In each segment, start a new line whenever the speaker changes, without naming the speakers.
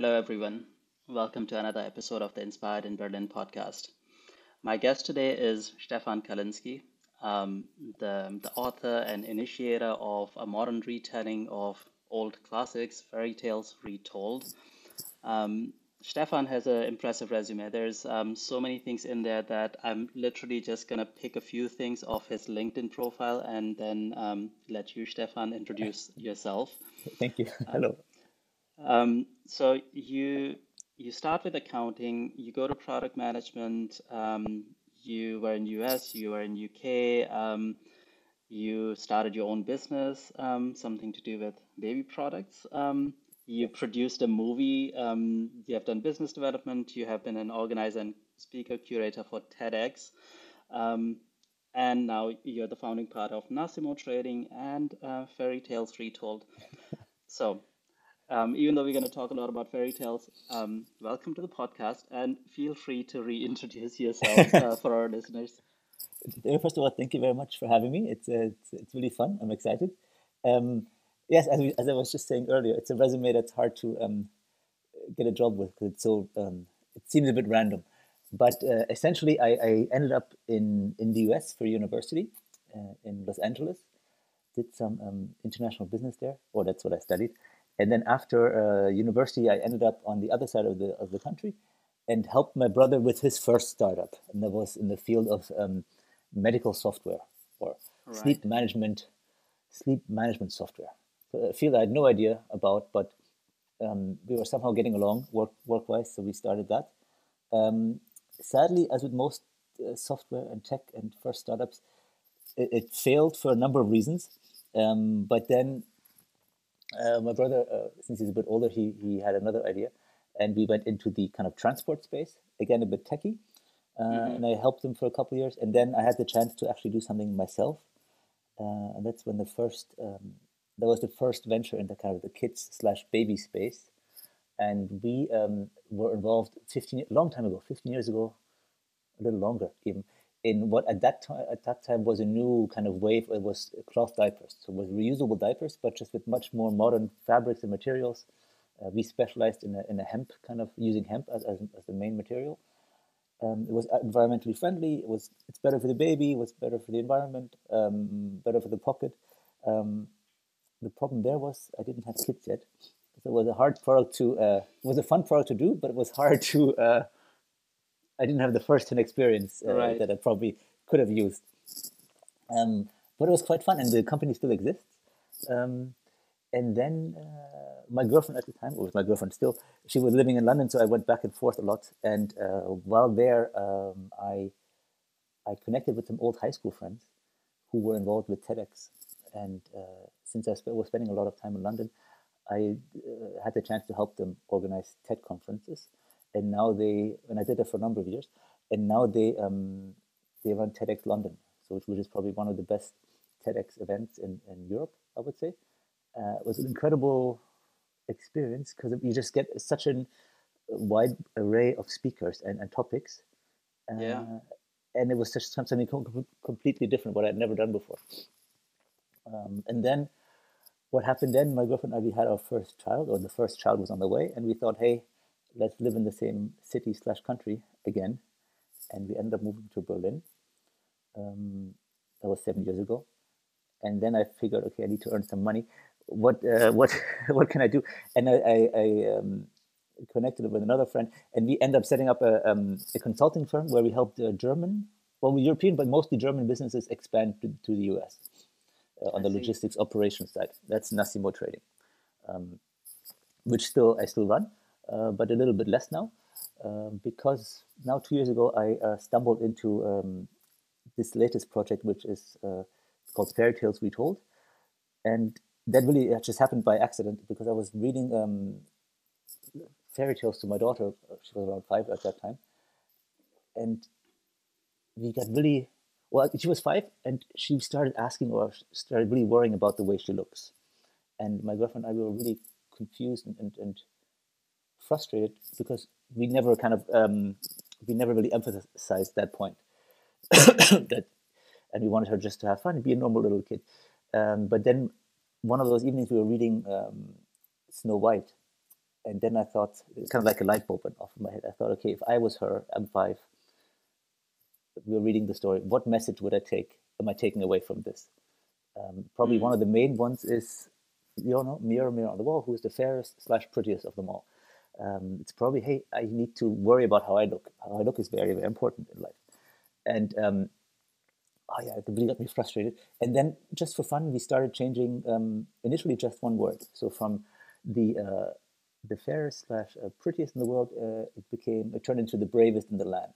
Hello, everyone. Welcome to another episode of the Inspired in Berlin podcast. My guest today is Stephan Kalinski, um, the, the author and initiator of a modern retelling of old classics, fairy tales retold. Um, Stephan has an impressive resume. There's um, so many things in there that I'm literally just going to pick a few things off his LinkedIn profile and then um, let you, Stephan, introduce yourself.
Thank you. Hello.
Um, so you you start with accounting, you go to product management, um, you were in US, you were in UK, um, you started your own business, um, something to do with baby products. Um, you produced a movie, um, you have done business development, you have been an organizer and speaker curator for TEDx. Um, and now you're the founding part of Nassimo Trading and uh, Fairy Tales Retold. So um, even though we're going to talk a lot about fairy tales, um, welcome to the podcast and feel free to reintroduce yourself uh, for our listeners.
First of all, thank you very much for having me. It's, uh, it's, it's, really fun. I'm excited. Um, yes, as, we, as I was just saying earlier, it's a resume that's hard to um, get a job with because it's so, um, it seems a bit random. But uh, essentially, I, I, ended up in, in the US for university uh, in Los Angeles, did some um, international business there, or that's what I studied and then after uh, university, I ended up on the other side of the of the country, and helped my brother with his first startup, and that was in the field of um, medical software or right. sleep management, sleep management software. a field I had no idea about, but um, we were somehow getting along work work wise, so we started that. Um, sadly, as with most uh, software and tech and first startups, it, it, failed for a number of reasons. Um, but then uh, my brother, uh, since he's a bit older, he he had another idea, and we went into the kind of transport space. Again, a bit techy, uh, mm-hmm. and I helped him for a couple of years, and then I had the chance to actually do something myself, uh, and that's when the first um, that was the first venture into kind of the kids slash baby space, and we um, were involved 15 long time ago, 15 years ago, a little longer even in what at that time at that time was a new kind of wave. It was cloth diapers, so it was reusable diapers, but just with much more modern fabrics and materials. Uh, we specialized in a, in a hemp kind of using hemp as, as, as the main material. Um, it was environmentally friendly. It was it's better for the baby. It was better for the environment. Um, better for the pocket. Um, the problem there was I didn't have kids yet, so it was a hard product to. Uh, it was a fun product to do, but it was hard to uh, I didn't have the first-hand experience uh, right. that I probably could have used. Um, but it was quite fun, and the company still exists. Um, and then uh, my girlfriend at the time, or was my girlfriend still, she was living in London, so I went back and forth a lot. And uh, while there, um, I I connected with some old high school friends who were involved with TEDx. And uh, since I sp- was spending a lot of time in London, I uh, had the chance to help them organize TED conferences and now they and I did that for a number of years, and now they um, they run TEDx London, so which is probably one of the best TEDx events in, in Europe, I would say. Uh, it was an incredible experience because you just get such a wide array of speakers and, and topics.
Uh, yeah.
And it was just something completely different, what I'd never done before. Um, and then what happened then, my girlfriend and I, we had our first child, or the first child was on the way, and we thought, hey, let's live in the same city slash country again. And we ended up moving to Berlin. Um, that was seven years ago. And then I figured, okay, I need to earn some money. What uh, what what can I do? And I, I, I um, connected with another friend, and we end up setting up a, um, a consulting firm where we help uh, German, well, European, but mostly German businesses expand to, to the US uh, on I the see. logistics operations side. That's Nassimo Trading, um, which still I still run but a little bit less now. Um, because now two years ago I uh, stumbled into um, this latest project, which is uh, called Fairy Tales Retold, and that really just happened by accident because I was reading um, fairy tales to my daughter. She was around five at that time, and we got really well. She was five, and she started asking or started really worrying about the way she looks, and my girlfriend and I were really confused and, and, and frustrated because we never kind of um, we never really emphasized that point that and we wanted her just to have fun and be a normal little kid um, but then one of those evenings we were reading um, snow white and then I thought, kind of like a light bulb went off in my head. I thought, okay, if I was her, I'm five. We are reading the story. What message would I take? Am I taking away from this? Um, probably mm. one of the main ones is, you know, mirror, mirror on the wall. Who is the fairest slash prettiest of them all? Um, it's probably, hey, I need to worry about how I look. How I look is very, very important in life. And um, oh yeah, it really got me frustrated. And then just for fun, we started changing um, initially just one word. So from the uh, the fairest slash uh, prettiest in the world, uh, it became it turned into the bravest in the land.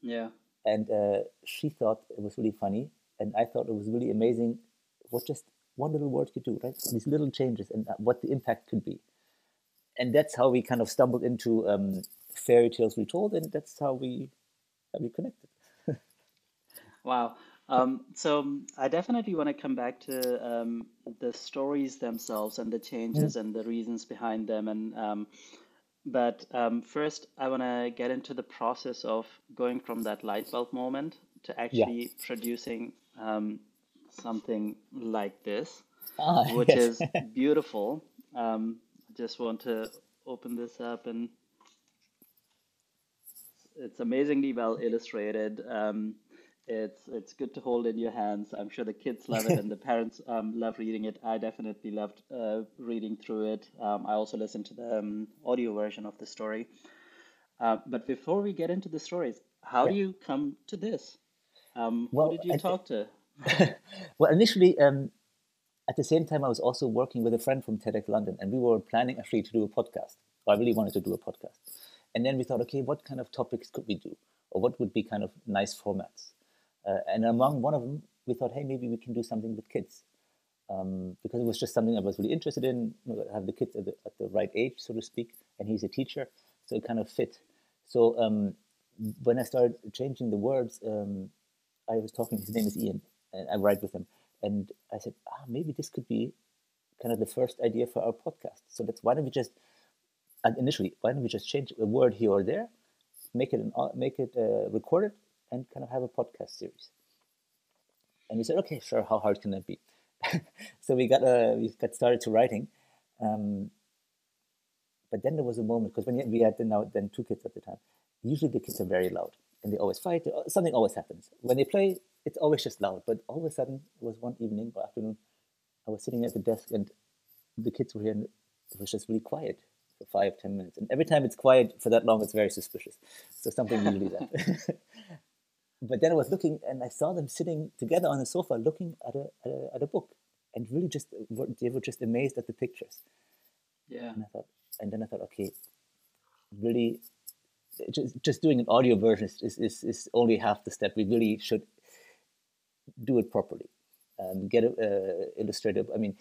Yeah.
And uh, she thought it was really funny, and I thought it was really amazing what just one little word could do, right? These little changes and uh, what the impact could be. And that's how we kind of stumbled into um, fairy tales retold, and that's how we how we connected.
wow. Um, so I definitely want to come back to um, the stories themselves and the changes and the reasons behind them. And um, but um, first, I want to get into the process of going from that light bulb moment to actually producing um, something like this,
Ah,
which
yes.
is beautiful. Um, just want to open this up and it's amazingly well illustrated. Um, it's it's good to hold in your hands. I'm sure the kids love it and the parents um, love reading it. I definitely loved uh, reading through it. Um, I also listened to the um, audio version of the story. Uh, but before we get into the stories, how do you come to this? Um, who did you
I
talk to?
well, initially, um, at the same time, I was also working with a friend from TEDx London, and we were planning actually to do a podcast. I really wanted to do a podcast. And then we thought, okay, what kind of topics could we do? Or what would be kind of nice formats? Uh, and among one of them, we thought, hey, maybe we can do something with kids. Um, because it was just something I was really interested in, have the kids at the, at the right age, so to speak. And he's a teacher, so it kind of fit. So um, when I started changing the words, um, I was talking, his name is Ian, and I write with him. And I said, ah, maybe this could be kind of the first idea for our podcast. So that's why don't we just, and initially, why don't we just change a word here or there, make it an, au- make it uh, recorded, and kind of have a podcast series. And we said, okay, sure. How hard can that be? so we got uh, we got started to writing, um, but then there was a moment because when we had then now then two kids at the time. Usually the kids are very loud and they always fight. uh, Something always happens when they play. It's always just loud. But all of a sudden, it was one evening or afternoon. I was sitting at the desk and the kids were here and it was just really quiet for five ten minutes. And every time it's quiet for that long, it's very suspicious. So something usually that. but then I was looking and I saw them sitting together on the sofa looking at a, at a, at a book and really just they were just amazed at the pictures.
Yeah.
And I thought, and then I thought, okay, really, just just doing an audio version is, is, is only half the step. We really should do it properly. Um, get a uh, illustrative. I mean,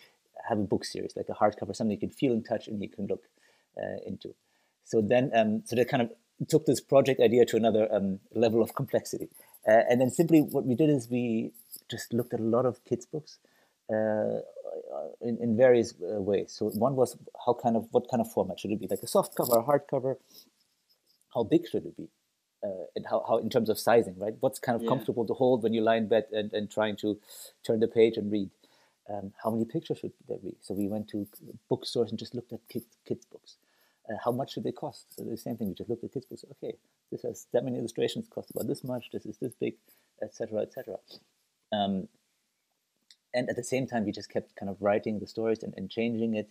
have a book series like a hardcover, something you can feel and touch and you can look uh, into. So then, um, so that kind of took this project idea to another um, level of complexity. Uh, and then simply what we did is we just looked at a lot of kids' books uh, in, in various uh, ways. So one was how kind of what kind of format should it be, like a soft cover, a hard cover? How big should it be? Uh, and how, how in terms of sizing, right? What's kind of
Yeah.
comfortable to hold when you lie in bed and, and trying to turn the page and read? Um, how many pictures should there be? So we went to bookstores and just looked at kids, kids books. Uh, how much should they cost? So the same thing. We just looked at kids books. Okay, this has that many illustrations, cost about this much. This is this big, etc., etc. Um, and at the same time, we just kept kind of writing the stories and, and changing it.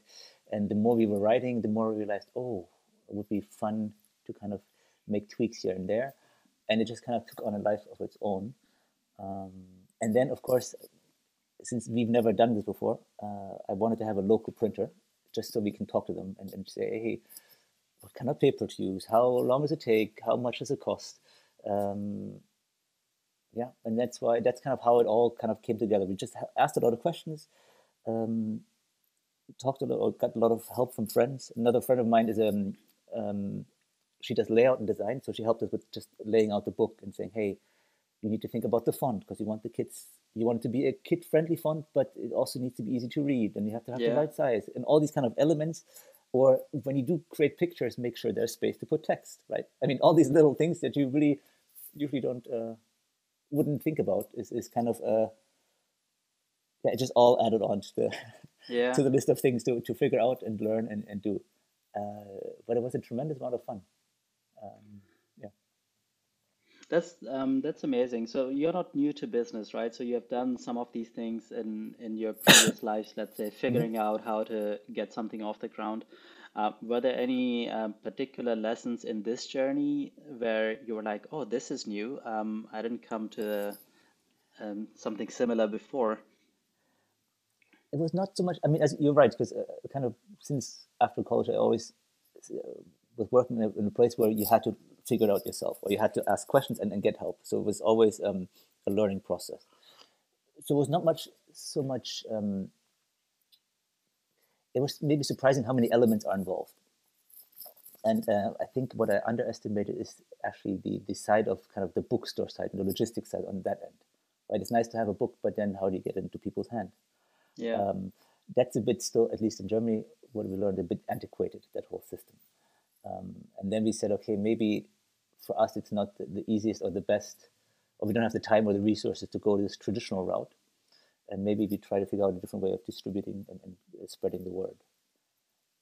And the more we were writing, the more we realized, oh, it would be fun to kind of make tweaks here and there. And it just kind of took on a life of its own. Um, and then, of course, since we've never done this before, uh, I wanted to have a local printer just so we can talk to them and, and say, hey, what kind of paper to use? How long does it take? How much does it cost? Um, yeah, and that's why that's kind of how it all kind of came together. We just asked a lot of questions, um, talked a lot, got a lot of help from friends. Another friend of mine is um, um, she does layout and design, so she helped us with just laying out the book and saying, hey, you need to think about the font because you want the kids, you want it to be a kid-friendly font, but it also needs to be easy to read, and you have to have
Yeah.
the right size, and all these kind of elements. Or when you do create pictures, make sure there's space to put text, right? I mean, all these little things that you really usually don't uh, wouldn't think about is, is kind of uh, yeah, it just all added on to the
Yeah.
to the list of things to, to figure out and learn and, and do. Uh, but it was a tremendous amount of fun. Um, yeah.
That's um, that's amazing. So you're not new to business, right? So you have done some of these things in in your previous lives, let's say,
Mm-hmm.
figuring out how to get something off the ground. Uh, were there any um, particular lessons in this journey where you were like, "Oh, this is new. Um, I didn't come to um, something similar before."
It was not so much. I mean, as you're right, because uh, kind of since after college, I always uh, was working in a, in a place where you had to figure it out yourself, or you had to ask questions and, and get help. So it was always um, a learning process. So it was not much so much. Um, it was maybe surprising how many elements are involved. And uh, I think what I underestimated is actually the, the side of kind of the bookstore side and the logistics side on that end. Right? It's nice to have a book, but then how do you get it into people's hand?
Yeah.
Um, that's a bit still, at least in Germany, what we learned a bit antiquated, that whole system. Um, and then we said, okay, maybe for us it's not the, easiest or the best, or we don't have the time or the resources to go this traditional route. And maybe we try to figure out a different way of distributing and, and uh, spreading the word.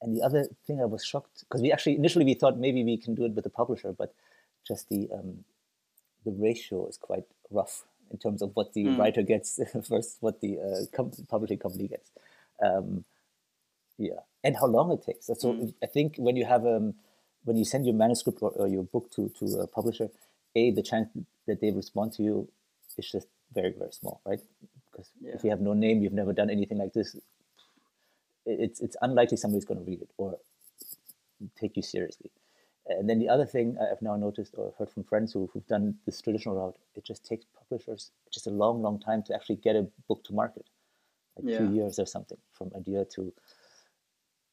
And the other thing I was shocked because we actually initially we thought maybe we can do it with a publisher, but just the um, the ratio is quite rough in terms of what the
Mm.
writer gets versus what the uh, com- publishing company gets. Um, yeah, and how long it takes. So
Mm.
I think when you have um, when you send your manuscript or, or your book to to a publisher, a the chance that they respond to you is just very very small, right? Because
Yeah.
if you have no name, you've never done anything like this. It's it's unlikely somebody's going to read it or take you seriously. And then the other thing I've now noticed or heard from friends who, who've done this traditional route, it just takes publishers just a long, long time to actually get a book to market, like
Yeah.
two years or something from idea to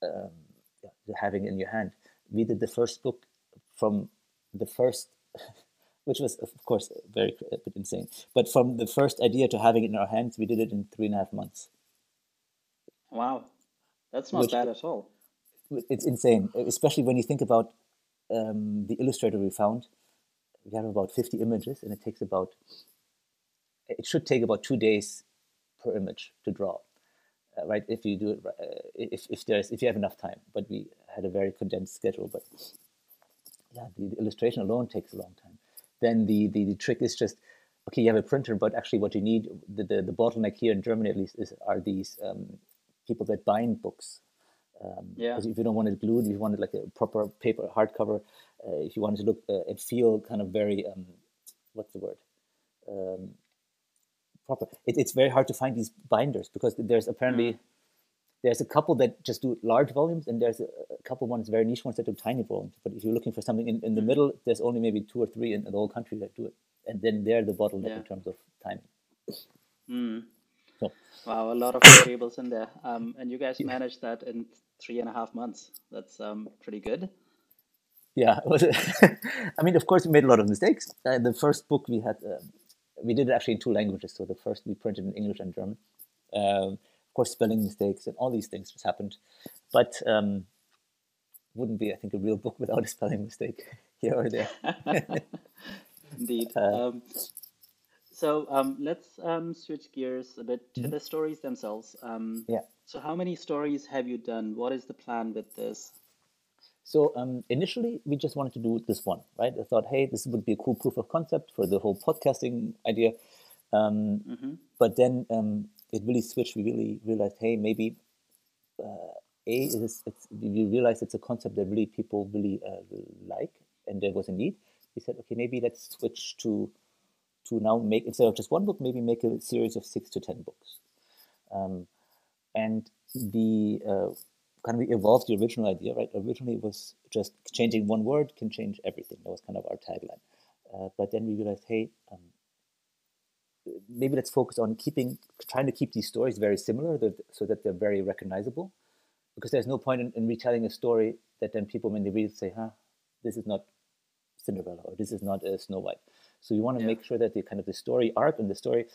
um, having it in your hand. We did the first book from the first, which was of course very a bit insane, but from the first idea to having it in our hands, we did it in three and a half months.
Wow. That's not
Which-
bad at all.
It's insane, especially when you think about um, the illustrator we found. We have about 50 images, and it takes about, it should take about two days per image to draw, uh, right? If you do it, uh, if, if there's, if you have enough time. But we had a very condensed schedule. But yeah, the, the illustration alone takes a long time. Then the, the, the trick is just, okay, you have a printer, but actually what you need, the, the, the bottleneck here in Germany at least, is are these um, people that bind books. Um,
Yeah.
Because if you don't want it glued, if you want it like a proper paper hardcover, uh, if you want it to look uh, and feel kind of very, um, what's the word? Um, proper. It, it's very hard to find these binders because there's apparently there's a couple that just do large volumes and there's a, a couple ones very niche ones that do tiny volumes. But if you're looking for something in, in the middle, there's only maybe two or three in, in the whole country that do it, and then they're the bottleneck
Yeah.
in terms of timing.
Mm.
So
Wow, a lot of variables in there. Um, and you guys managed that in three and a half months. That's um, pretty good.
yeah, was, I mean, of course, we made a lot of mistakes. Uh, the first book we had, um, we did it actually in two languages. So the first we printed in English and German. Um, of course, spelling mistakes and all these things just happened, but um, wouldn't be, I think, a real book without a spelling mistake here or there.
Indeed.
Uh,
Um, so um, let's um, switch gears a bit to
Mhm.
the stories themselves. Um,
Yeah.
so how many stories have you done? What is the plan with this?
So um, initially, we just wanted to do this one, right? I thought, hey, this would be a cool proof of concept for the whole podcasting idea. Um,
hmm
but then um, it really switched. We really realized, hey, maybe uh, a is it's, we realized it's a concept that really people really uh, like, and there was a need. We said, okay, maybe let's switch to to now make instead of just one book, maybe make a series of six to ten books. Um, and the uh, kind of evolved the original idea, right? Originally, it was just changing one word can change everything. That was kind of our tagline. Uh, but then we realized, hey, um, maybe let's focus on keeping, trying to keep these stories very similar, that, so that they're very recognizable. Because there's no point in, in retelling a story that then people, when they read it, say, "Huh, this is not Cinderella," or "This is not uh, Snow White." So you want to
Yeah.
make sure that the kind of the story arc and the story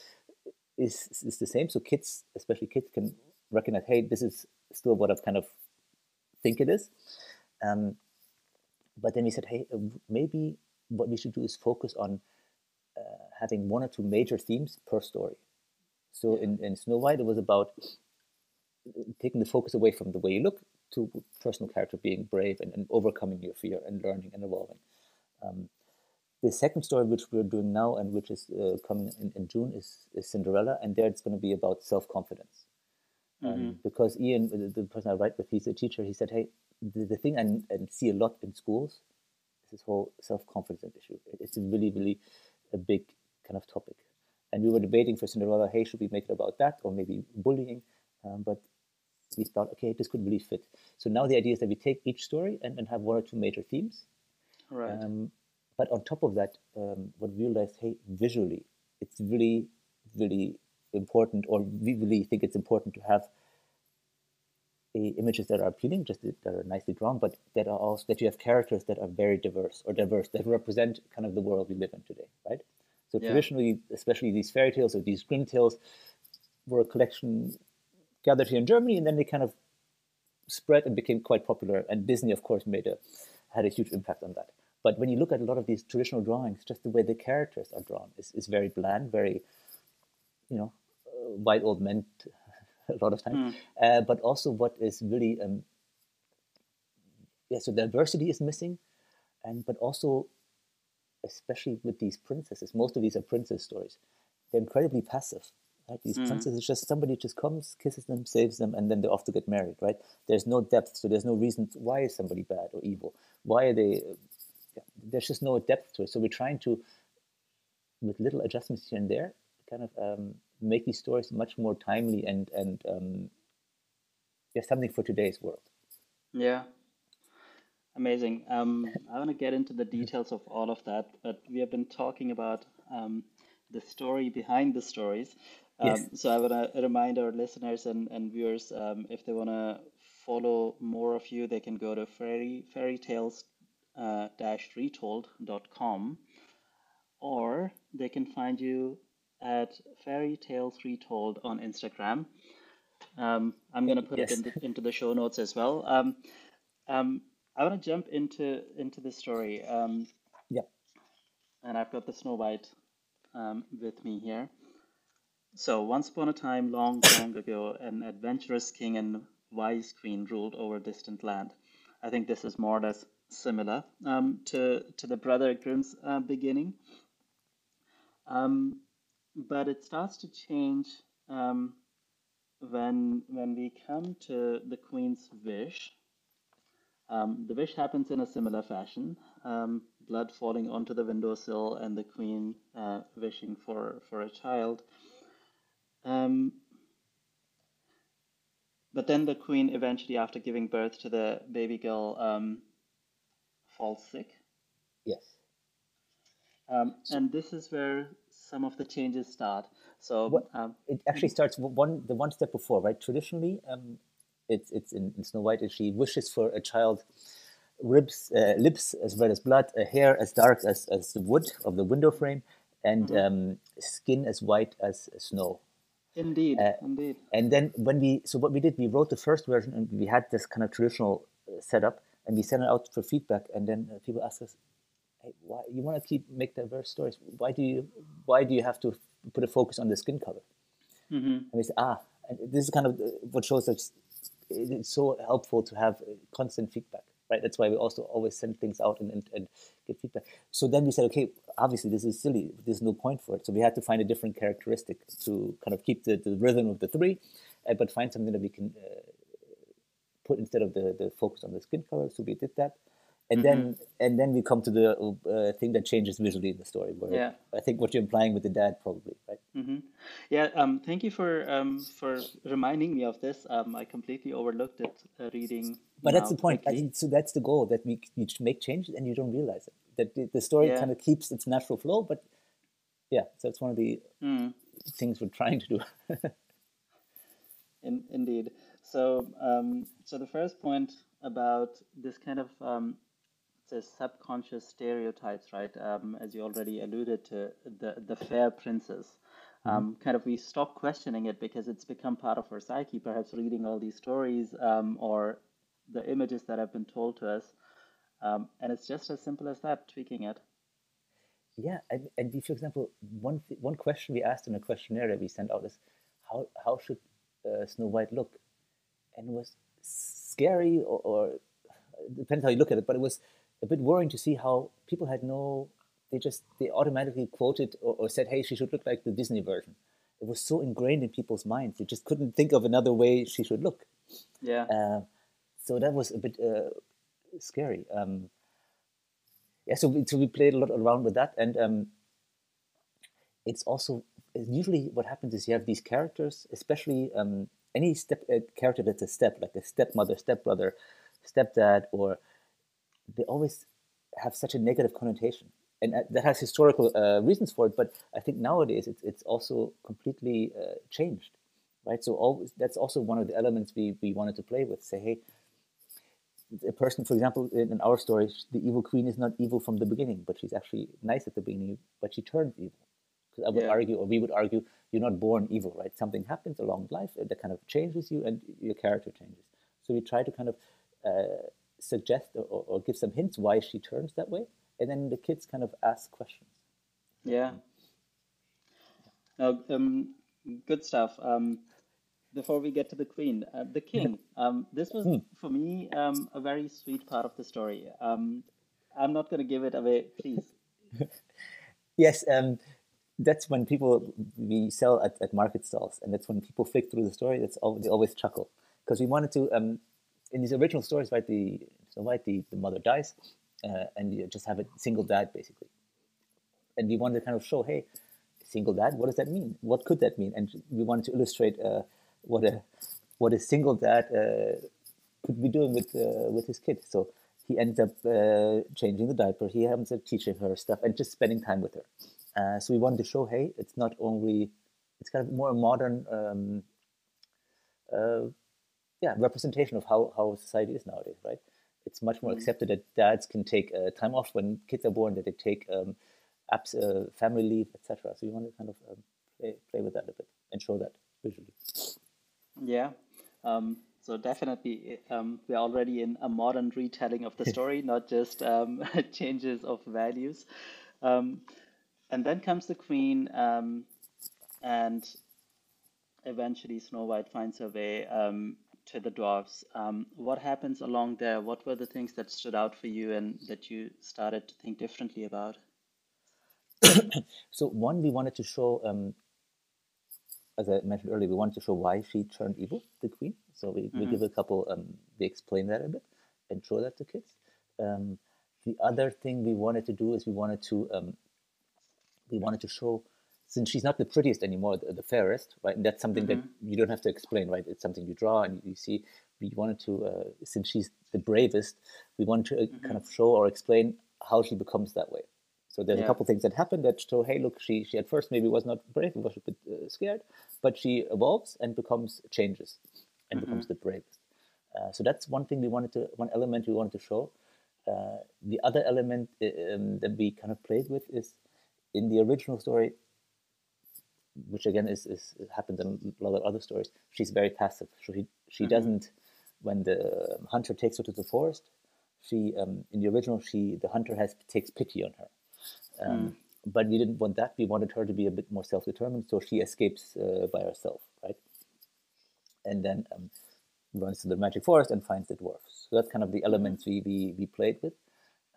is is the same, so kids, especially kids, can recognize, "Hey, this is still what I've kind of think it is." Um, but then we said, "Hey, uh, maybe what we should do is focus on uh, having one or two major themes per story." So in, in Snow White, it was about taking the focus away from the way you look to personal character being brave and, and overcoming your fear and learning and evolving. Um, the second story, which we're doing now and which is uh, coming in, in June, is, is Cinderella, and there it's going to be about self confidence. Um, mm-hmm. because Ian, the, the, person I write with, he's a teacher. He said, "Hey, the, the thing I, I see a lot in schools is this whole self confidence issue. It's a really, really a big kind of topic." And we were debating for Cinderella, hey, should we make it about that or maybe bullying? Um, but we thought, okay, this could really fit. So now the idea is that we take each story and, and have one or two major themes.
Right. Um,
but on top of that, um, what we realized, hey, visually, it's really, really important, or we really think it's important to have a, images that are appealing, just that are nicely drawn, but that are also that you have characters that are very diverse or diverse that represent kind of the world we live in today, right? So yeah. traditionally, especially these fairy tales or these Grimm tales, were a collection gathered here in Germany, and then they kind of spread and became quite popular. And Disney, of course, made a had a huge impact on that. But when you look at a lot of these traditional drawings, just the way the characters are drawn is, is very bland, very, you know, uh, white old men a lot of times. Mm. Uh, but also what is really, um, yeah, so diversity is missing, and but also especially with these princesses, most of these are princess stories. They're incredibly passive. Right? These mm. princesses just somebody just comes, kisses them, saves them, and then they're off to get married. Right? There's no depth, so there's no reason. Why is somebody bad or evil? Why are they? There's just no depth to it. So we're trying to, with little adjustments here and there, kind of um, make these stories much more timely and and um, yeah, something for today's world.
Yeah, Amazing. Um, I want to get into the details of all of that, but we have been talking about um, the story behind the stories. Um, yes. So I want to remind our listeners and, and viewers um, if they want to follow more of you, they can go to fairy fairytales uh, retold.com or they can find you at fairytales retold on Instagram. Um, I'm going to put yes. it into, into the show notes as well. Um, um, I want to jump into into the story. Um,
yeah.
And I've got the Snow White um, with me here. So once upon a time, long, long ago, an adventurous king and wise queen ruled over a distant land. I think this is more or less similar um, to to the Brother Grimm's uh, beginning. Um, but it starts to change um, when when we come to the queen's wish um, the wish happens in a similar fashion um, blood falling onto the windowsill and the queen uh, wishing for, for a child. Um, but then the queen eventually, after giving birth to the baby girl, um, falls sick.
Yes.
Um, and this is where some of the changes start. So
what, um, it actually starts one the one step before, right? Traditionally, um, it's it's in, in Snow White, and she wishes for a child, ribs, uh, lips as red as blood, a hair as dark as, as the wood of the window frame, and mm-hmm. um, skin as white as snow.
Indeed, uh, indeed.
And then when we, so what we did, we wrote the first version, and we had this kind of traditional uh, setup, and we sent it out for feedback, and then uh, people asked us, "Hey, why you want to keep make diverse stories? Why do you, why do you have to put a focus on the skin color?" Mm-hmm. And we say, "Ah." And this is kind of uh, what shows us it's so helpful to have uh, constant feedback right that's why we also always send things out and, and, and, get feedback so then we said okay obviously this is silly there's no point for it so we had to find a different characteristic to kind of keep the, the rhythm of the three uh, but find something that we can uh, put instead of the, the focus on the skin color so we did that and mm-hmm. then and then we come to the uh, thing that changes visually in the story where yeah. i think what you're implying with the dad probably right
mm-hmm. yeah um, thank you for um, for reminding me of this um, i completely overlooked it uh, reading
but that's the point I think, so that's the goal that we you make changes and you don't realize it that the, the story yeah. kind of keeps its natural flow but yeah so it's one of the mm. things we're trying to do
in, indeed so um, so the first point about this kind of um, the subconscious stereotypes, right? Um, as you already alluded to, the the fair princess. Mm-hmm. Um, kind of we stop questioning it because it's become part of our psyche. Perhaps reading all these stories um, or the images that have been told to us, um, and it's just as simple as that. Tweaking it.
Yeah, and, and for example, one th- one question we asked in a questionnaire that we sent out is, how how should uh, Snow White look, and it was scary or, or depends how you look at it, but it was a bit worrying to see how people had no, they just, they automatically quoted or, or said, hey, she should look like the Disney version. It was so ingrained in people's minds. They just couldn't think of another way she should look.
Yeah. Uh,
so that was a bit uh, scary. Um, yeah, so we, so we played a lot around with that. And um, it's also, usually what happens is you have these characters, especially um, any step uh, character that's a step, like a stepmother, stepbrother, stepdad, or they always have such a negative connotation. And uh, that has historical uh, reasons for it, but I think nowadays it's, it's also completely uh, changed, right? So always, that's also one of the elements we, we wanted to play with. Say, hey, a person, for example, in, in our story, the evil queen is not evil from the beginning, but she's actually nice at the beginning, but she turns evil. Because I would yeah. argue, or we would argue, you're not born evil, right? Something happens along life that kind of changes you, and your character changes. So we try to kind of uh, suggest or, or, give some hints why she turns that way, and then the kids kind of ask questions.
Yeah. No, um, good stuff. Um, before we get to the queen, uh, the king. Um, this was hmm. for me um, a very sweet part of the story. Um, I'm not going to give it away, please.
yes, um, that's when people we sell at, at market stalls, and that's when people flick through the story. That's all, they always chuckle because we wanted to um, in these original stories, right? The so right, the, the mother dies, uh, and you just have a single dad basically, and we wanted to kind of show, hey, single dad, what does that mean? What could that mean? And we wanted to illustrate uh, what a what a single dad uh, could be doing with uh, with his kid. So he ends up uh, changing the diaper. He ends up teaching her stuff and just spending time with her. So we wanted to show, hey, it's not only it's kind of more modern. Um, yeah representation of how, how society is nowadays, right? It's much more mm-hmm. accepted that dads can take uh, time off when kids are born, that they take um, apps, uh, family leave, etc. So you want to kind of um, play, play with that a bit and show that visually.
Yeah. Um, so definitely, um, we're already in a modern retelling of the story, not just um, changes of values. Um, and then comes the queen, um, and eventually Snow White finds her way um, to the dwarves. Um, what happens along there? What were the things that stood out for you and that you started to think differently about?
so one, we wanted to show, um, as I mentioned earlier, we wanted to show why she turned evil, the queen. So we, mm-hmm. we give a couple, um, we explain that a bit and show that to kids. Um, the other thing we wanted to do is we wanted to um, we wanted to show since she's not the prettiest anymore, the, the fairest, right? And that's something mm-hmm. that you don't have to explain, right? It's something you draw and you see. We wanted to, uh, since she's the bravest, we wanted to uh, mm-hmm. kind of show or explain how she becomes that way. So there's yeah. a couple things that happen that show, hey, look, she she at first maybe was not brave, was a bit uh, scared, but she evolves and becomes changes and mm-hmm. becomes the bravest. Uh, so that's one thing we wanted to, one element we wanted to show. Uh, the other element uh, um, that we kind of played with is in the original story, which again is, is happens in a lot of other stories. She's very passive. So she she mm-hmm. doesn't when the hunter takes her to the forest. She um, in the original she the hunter has takes pity on her. Um, mm. But we didn't want that. We wanted her to be a bit more self-determined, so she escapes uh, by herself, right? And then um, runs to the magic forest and finds the dwarfs. So that's kind of the elements we we, we played with.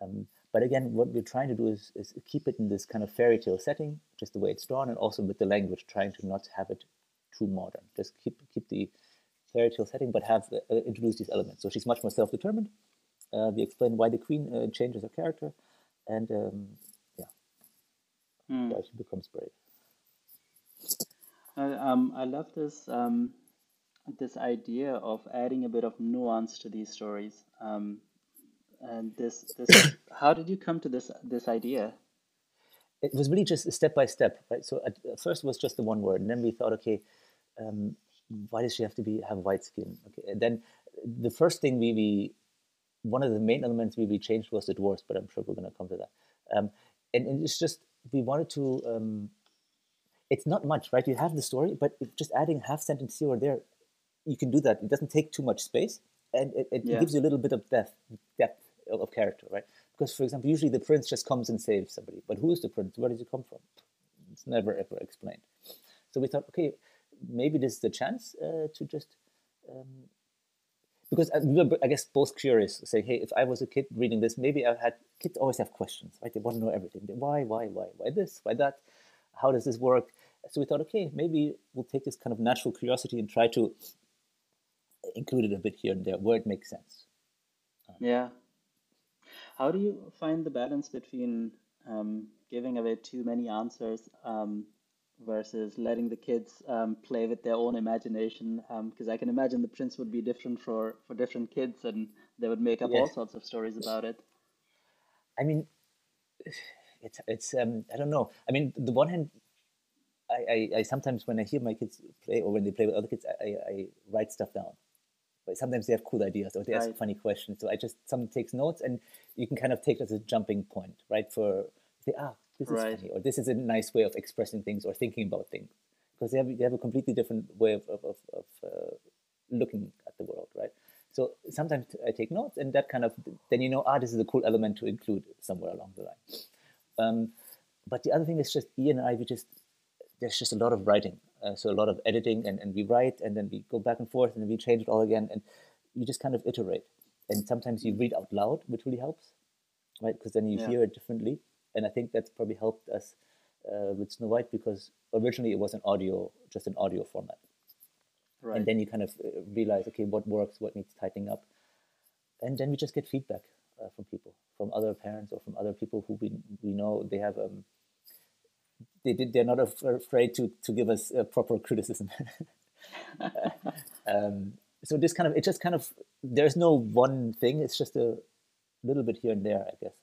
Um, but again, what we're trying to do is, is keep it in this kind of fairy tale setting, just the way it's drawn, and also with the language, trying to not have it too modern. Just keep keep the fairy tale setting, but have uh, introduce these elements. So she's much more self determined. Uh, we explain why the queen uh, changes her character, and um, yeah, mm. why she becomes brave.
um, I love this um, this idea of adding a bit of nuance to these stories. Um, and this this how did you come to this this idea?
It was really just step by step right? So at, first it was just the one word and then we thought okay um, why does she have to be have white skin? Okay and then the first thing we, we one of the main elements we, we changed was the dwarfs but i'm sure we're going to come to that. Um, and, and, it's just we wanted to um, it's not much right? You have the story but just adding half sentence here or there you can do that. It doesn't take too much space and it, it yeah. gives you a little bit of depth depth of character, right? Because, for example, usually the prince just comes and saves somebody, but who is the prince? Where does he come from? It's never ever explained. So we thought, okay, maybe this is the chance uh, to just um, because uh, I guess, both curious. Say, hey, if I was a kid reading this, maybe I had kids always have questions, right? They want to know everything. Why, why, why, why this, why that? How does this work? So we thought, okay, maybe we'll take this kind of natural curiosity and try to include it a bit here and there where it makes sense.
Yeah. How do you find the balance between um, giving away too many answers um, versus letting the kids um, play with their own imagination? Because I can imagine the prince would be different for, for different kids and they would make up all sorts of stories about it.
I mean, it's, it's um, I don't know. I mean, the one hand, I, I, I, sometimes when I hear my kids play or when they play with other kids, I, I write stuff down but sometimes they have cool ideas or they ask funny questions. So I just someone takes notes and you can kind of take it as a jumping point, right? For say, ah, this is right. funny, or this is a nice way of expressing things or thinking about things, because they have they have a completely different way of of, of, of uh, looking at the world, right? So sometimes I take notes, and that kind of then you know, ah, this is a cool element to include somewhere along the line. Um, but the other thing is just Ian and I, we just there's just a lot of writing uh, so a lot of editing, and, and we write, and then we go back and forth, and then we change it all again, and you just kind of iterate. And sometimes you read out loud, which really helps, right? Because then you yeah. hear it differently. And I think that's probably helped us uh, with Snow White because originally it was an audio, just an audio format. Right. And then you kind of uh, realize, okay, what works, what needs tightening up, and then we just get feedback uh, from people, from other parents or from other people who we we know they have um, they did, they're not af- afraid to to give us uh, proper criticism. um, so this kind of it just kind of there's no one thing. It's just a little bit here and there, I guess.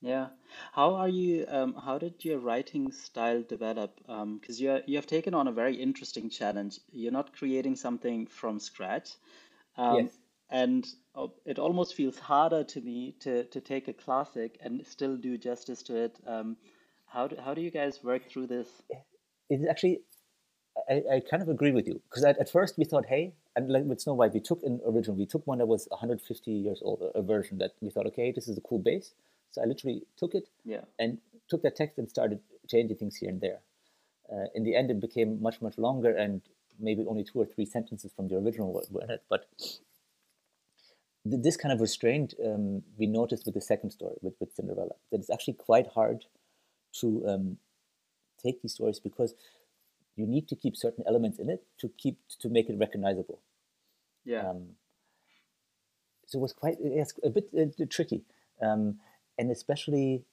Yeah. How are you? Um, how did your writing style develop? Because um, you you have taken on a very interesting challenge. You're not creating something from scratch. Um, yes. And uh, it almost feels harder to me to to take a classic and still do justice to it. How do, how do you guys work through this?
It's actually, I, I kind of agree with you because at, at first we thought, hey, and like with Snow White, we took an original, we took one that was 150 years old, a version that we thought, okay, this is a cool base. So I literally took it
yeah.
and took that text and started changing things here and there. Uh, in the end, it became much, much longer and maybe only two or three sentences from the original were in it. But this kind of restraint um, we noticed with the second story, with, with Cinderella, that it's actually quite hard to um, take these stories because you need to keep certain elements in it to keep to make it recognizable.
Yeah. Um,
so it was quite it's a bit uh, tricky, um, and especially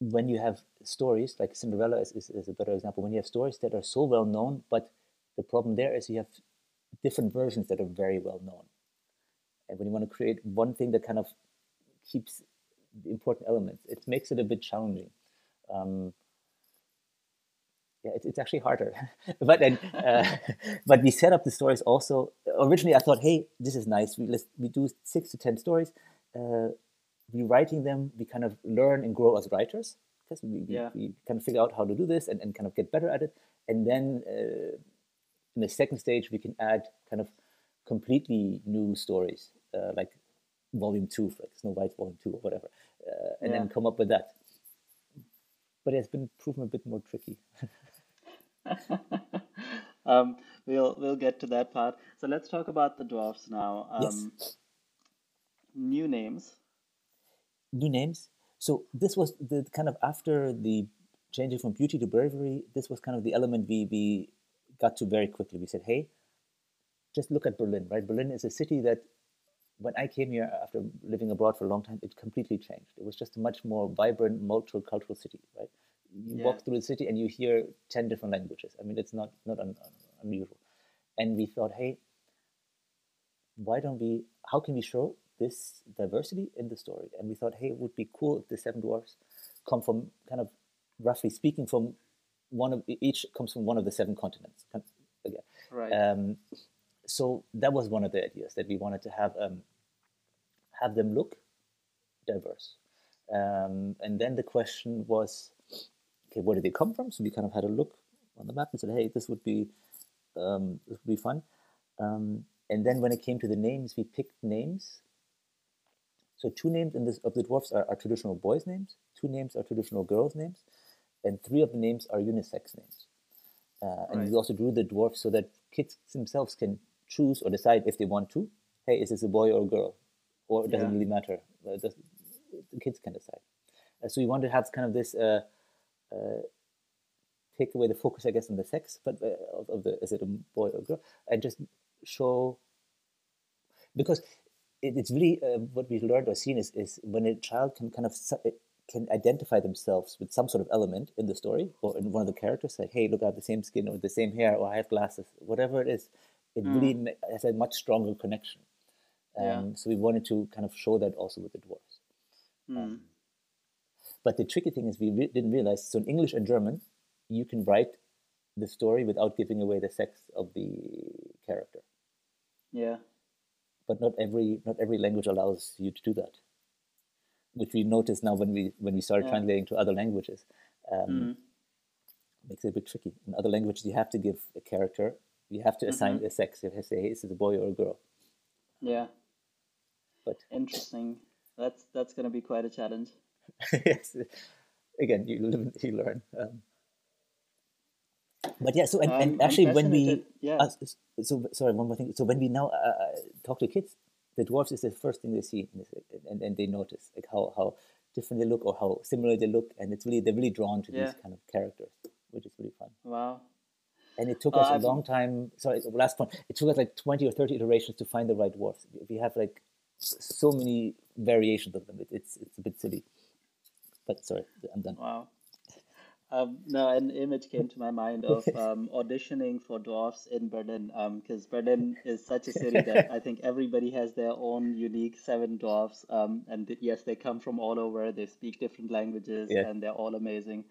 when you have stories like Cinderella is, is, is a better example. When you have stories that are so well known, but the problem there is you have different versions that are very well known, and when you want to create one thing that kind of keeps the important elements, it makes it a bit challenging um, yeah, it's, it's actually harder. but then, uh, but we set up the stories also. Originally, I thought, hey, this is nice. We let's we do six to ten stories. Uh, rewriting them, we kind of learn and grow as writers because we, yeah. we, we, kind of figure out how to do this and, and kind of get better at it. And then uh, in the second stage, we can add kind of completely new stories, uh, like volume two, like Snow White volume two or whatever, uh, and yeah. then come up with that but it's been proven a bit more tricky.
um, we'll we'll get to that part. So let's talk about the dwarfs now. Um, yes. New names.
New names. So this was the kind of after the changing from beauty to bravery. This was kind of the element we we got to very quickly. We said, hey, just look at Berlin. Right, Berlin is a city that when I came here after living abroad for a long time, it completely changed. It was just a much more vibrant, multicultural city, right? You yeah. walk through the city and you hear 10 different languages. I mean, it's not, not un, unusual. And we thought, hey, why don't we, how can we show this diversity in the story? And we thought, hey, it would be cool if the seven dwarfs come from kind of roughly speaking from one of each comes from one of the seven continents. Again.
Right.
Um, so that was one of the ideas that we wanted to have um, have them look diverse. Um, and then the question was, okay, where did they come from? So we kind of had a look on the map and said, hey, this would be um, this would be fun. Um, and then when it came to the names, we picked names. So two names in this of the dwarfs are, are traditional boys' names, two names are traditional girls' names, and three of the names are unisex names. Uh, and right. we also drew the dwarfs so that kids themselves can choose or decide if they want to hey, is this a boy or a girl? Or it doesn't
Yeah.
really matter. Uh, the kids can decide. Uh, so we want to have kind of this uh, uh, take away the focus, I guess, on the sex, but uh, of, of the is it a boy or a girl, and just show because it, it's really uh, what we've learned or seen is, is when a child can kind of can identify themselves with some sort of element in the story or in one of the characters, like hey, look, I have the same skin or the same hair or I have glasses, whatever it is, it really has a much stronger connection. Um,
Yeah.
So we wanted to kind of show that also with the dwarves.
Hmm.
But the tricky thing is we re- didn't realize. So in English and German, you can write the story without giving away the sex of the character.
Yeah.
But not every not every language allows you to do that, which we noticed now when we when we started
Yeah.
translating to other languages. Um,
Hmm.
Makes it a bit tricky. In other languages, you have to give a character. You have to assign
Mm-hmm.
a sex. You have to say, "Hey, is it a boy or a girl?"
Yeah.
But
Interesting. That's that's gonna be quite a challenge.
yes, again, you live, you learn. Um, but yeah, so and,
I'm
actually, when we
yeah.
uh, so sorry, one more thing. So when we now uh, talk to kids, the dwarfs is the first thing they see, and, and they notice like how, how different they look or how similar they look, and it's really they're really drawn to
Yeah.
these kind of characters, which is really fun.
Wow.
And it took
Uh,
us a long time. Sorry, last point. It took us like twenty or thirty iterations to find the right dwarfs. We have like so many variations of them. It, it's it's a bit silly. But sorry, I'm done.
Wow. Um, no, an image came to my mind of um, auditioning for dwarfs in Berlin, because Berlin is such a city that I think everybody has their own unique seven dwarfs. Um, and th- yes, they come from all over. They speak different languages,
Yeah.
and they're all amazing.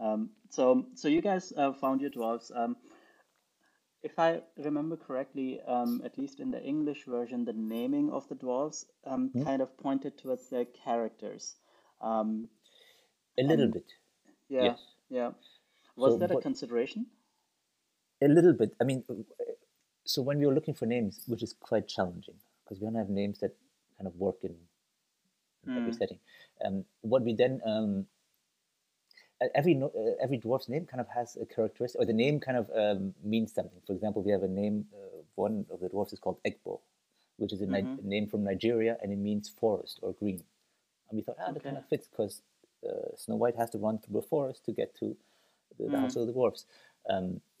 Um, so, so you guys uh, found your dwarfs. Um, if I remember correctly, um, at least in the English version, the naming of the dwarfs um, kind of pointed towards their characters. Um,
A little bit.
yeah,
Yes.
yeah. Was
So
that a consideration?
A little bit. I mean, uh, so when we were looking for names, which is quite challenging because we don't have names that kind of work in, in every setting. Um, what we then um, every uh, every dwarf's name kind of has a characteristic, or the name kind of um, means something. For example, we have a name. Uh, one of the dwarfs is called Egbo, which is a, Ni- name from Nigeria, and it means forest or green. And we thought, ah, that kind of fits because uh, Snow White has to run through a forest to get to the, the house of the dwarfs. Um,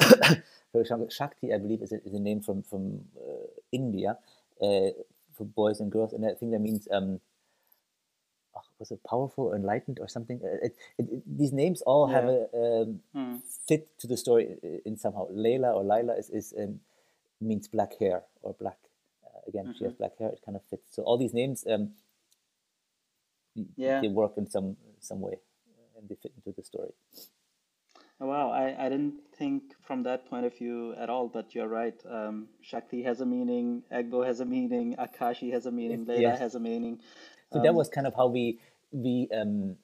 Shakti, I believe, is a, is a name from from uh, India uh, for boys and girls, and I think that means um, was it powerful, or enlightened, or something? Uh, It, it, it- these names all have a um,
Hmm.
fit to the story i- in somehow. Layla or Lila is, is um, means black hair or black. Uh, again, she has black hair. It kind of fits. So all these names, um,
Yeah.
they work in some some way, uh, and they fit into the story.
Oh, wow, I, I didn't think from that point of view at all, but you're right. Um, Shakti has a meaning, Agbo has a meaning, Akashi has a meaning,
Yes.
has a meaning.
So that was kind of how we we um,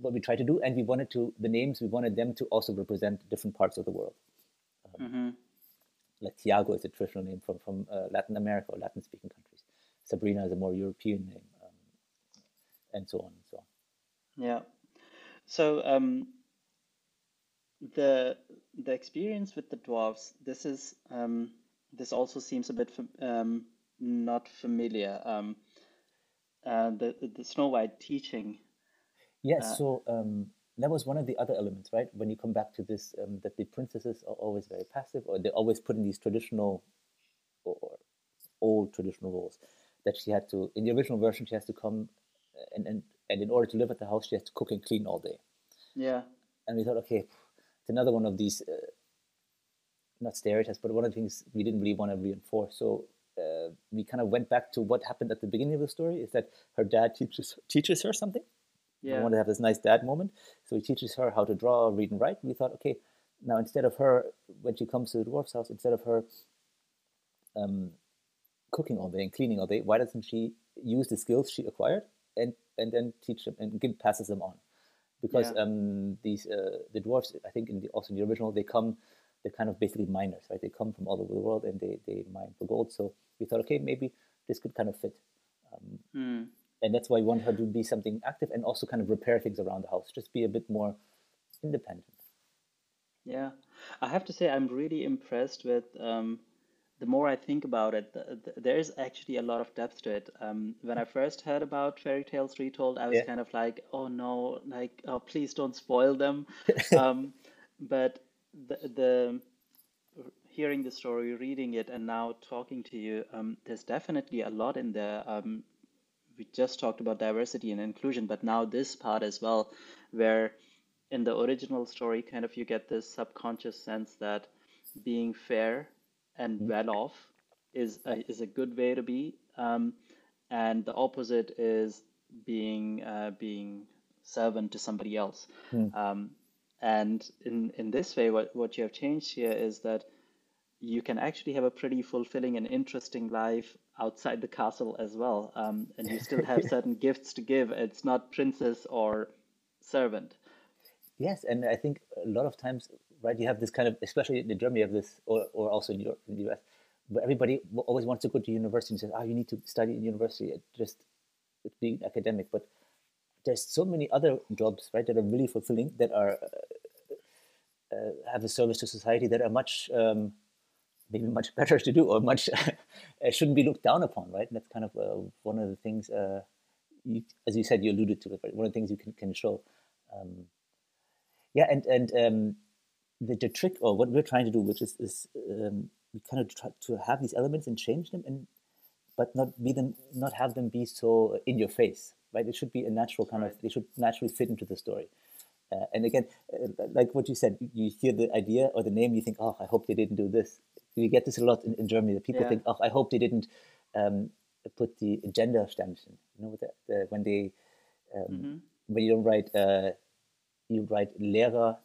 what we tried to do, and we wanted to the names we wanted them to also represent different parts of the world.
Mm-hmm.
Like Tiago is a traditional name from from uh, Latin America or Latin speaking countries. Sabrina is a more European name, um, and so on and so on.
Yeah. So um, the the experience with the dwarves, this is um, this also seems a bit fam um, not familiar. Um, uh, the the Snow White teaching.
Yes, so um, that was one of the other elements, right? When you come back to this, um, that the princesses are always very passive, or they're always put in these traditional or or old traditional roles. That she had to, in the original version, she has to come uh, and, and, and in order to live at the house, she has to cook and clean all day.
Yeah.
And we thought, okay, it's another one of these, uh, not stereotypes, but one of the things we didn't really want to reinforce. So uh, we kind of went back to what happened at the beginning of the story is that her dad teaches teaches her something.
Yeah.
want to have this nice dad moment. So he teaches her how to draw, read, and write. We thought, okay, now instead of her, when she comes to the dwarf's house, instead of her um, cooking all day and cleaning all day, why doesn't she use the skills she acquired and, and then teach them and give passes them on? Because
Yeah.
um, these uh, the dwarfs, I think, in the, also in the original, they come, they're kind of basically miners, right? They come from all over the world and they, they mine for gold. So we thought, okay, maybe this could kind of fit. Um,
Hmm.
and that's why we want her to be something active and also kind of repair things around the house just be a bit more independent
Yeah, I have to say I'm really impressed with um, the more I think about it, the, the, there's actually a lot of depth to it. Um, when I first heard about fairy tales retold, I was
Yeah.
kind of like, oh no, like, oh, please don't spoil them. Um, but the, the hearing the story, reading it, and now talking to you, um, there's definitely a lot in there. Um, we just talked about diversity and inclusion, but now this part as well, where in the original story, kind of you get this subconscious sense that being fair and
Mm.
well off is a, is a good way to be, um, and the opposite is being uh, being servant to somebody else.
Mm.
And in in this way, what what you have changed here is that you can actually have a pretty fulfilling and interesting life outside the castle as well. Um, and you still have certain gifts to give. It's not princess or servant.
Yes, and I think a lot of times, right, you have this kind of, especially in Germany, you have this, or, or also in, Europe, in the US, but everybody always wants to go to university and says, ah, you need to study in university, just it's being academic. But there's so many other jobs, right, that are really fulfilling, that are uh, have a service to society that are much, um, maybe much better to do, or much uh, shouldn't be looked down upon, right? And that's kind of uh, one of the things, uh, you, as you said, you alluded to it, right? One of the things you can, can show. Um, yeah, and and um, the, the trick or what we're trying to do, which is is um, we kind of try to have these elements and change them, and but not be them, not have them be so in your face, right? It should be a natural kind
Right.
of. They should naturally fit into the story. Uh, and again, uh, like what you said, you hear the idea or the name, you think, oh, I hope they didn't do this. We get this a lot in, in Germany. That people
Yeah.
think, oh, I hope they didn't um, put the gender Sternchen. You know, that, uh, when they um,
hmm
when you don't write uh, you write Lehrer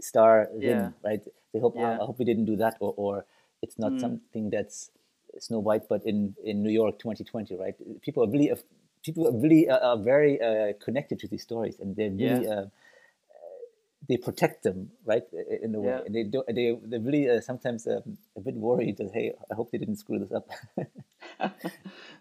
star Rin,
Yeah.
right? They hope "Ah,
Yeah.
I hope we didn't do that, or, or it's not
Mm.
something that's Snow White, but in, in New York 2020, right? People are really af- people are really uh, are very uh, connected to these stories, and they're really
Yeah.
uh, they protect them, right? In a way,
Yeah.
and they do they they're really uh, sometimes um, a bit worried that hey, I hope they didn't screw this up.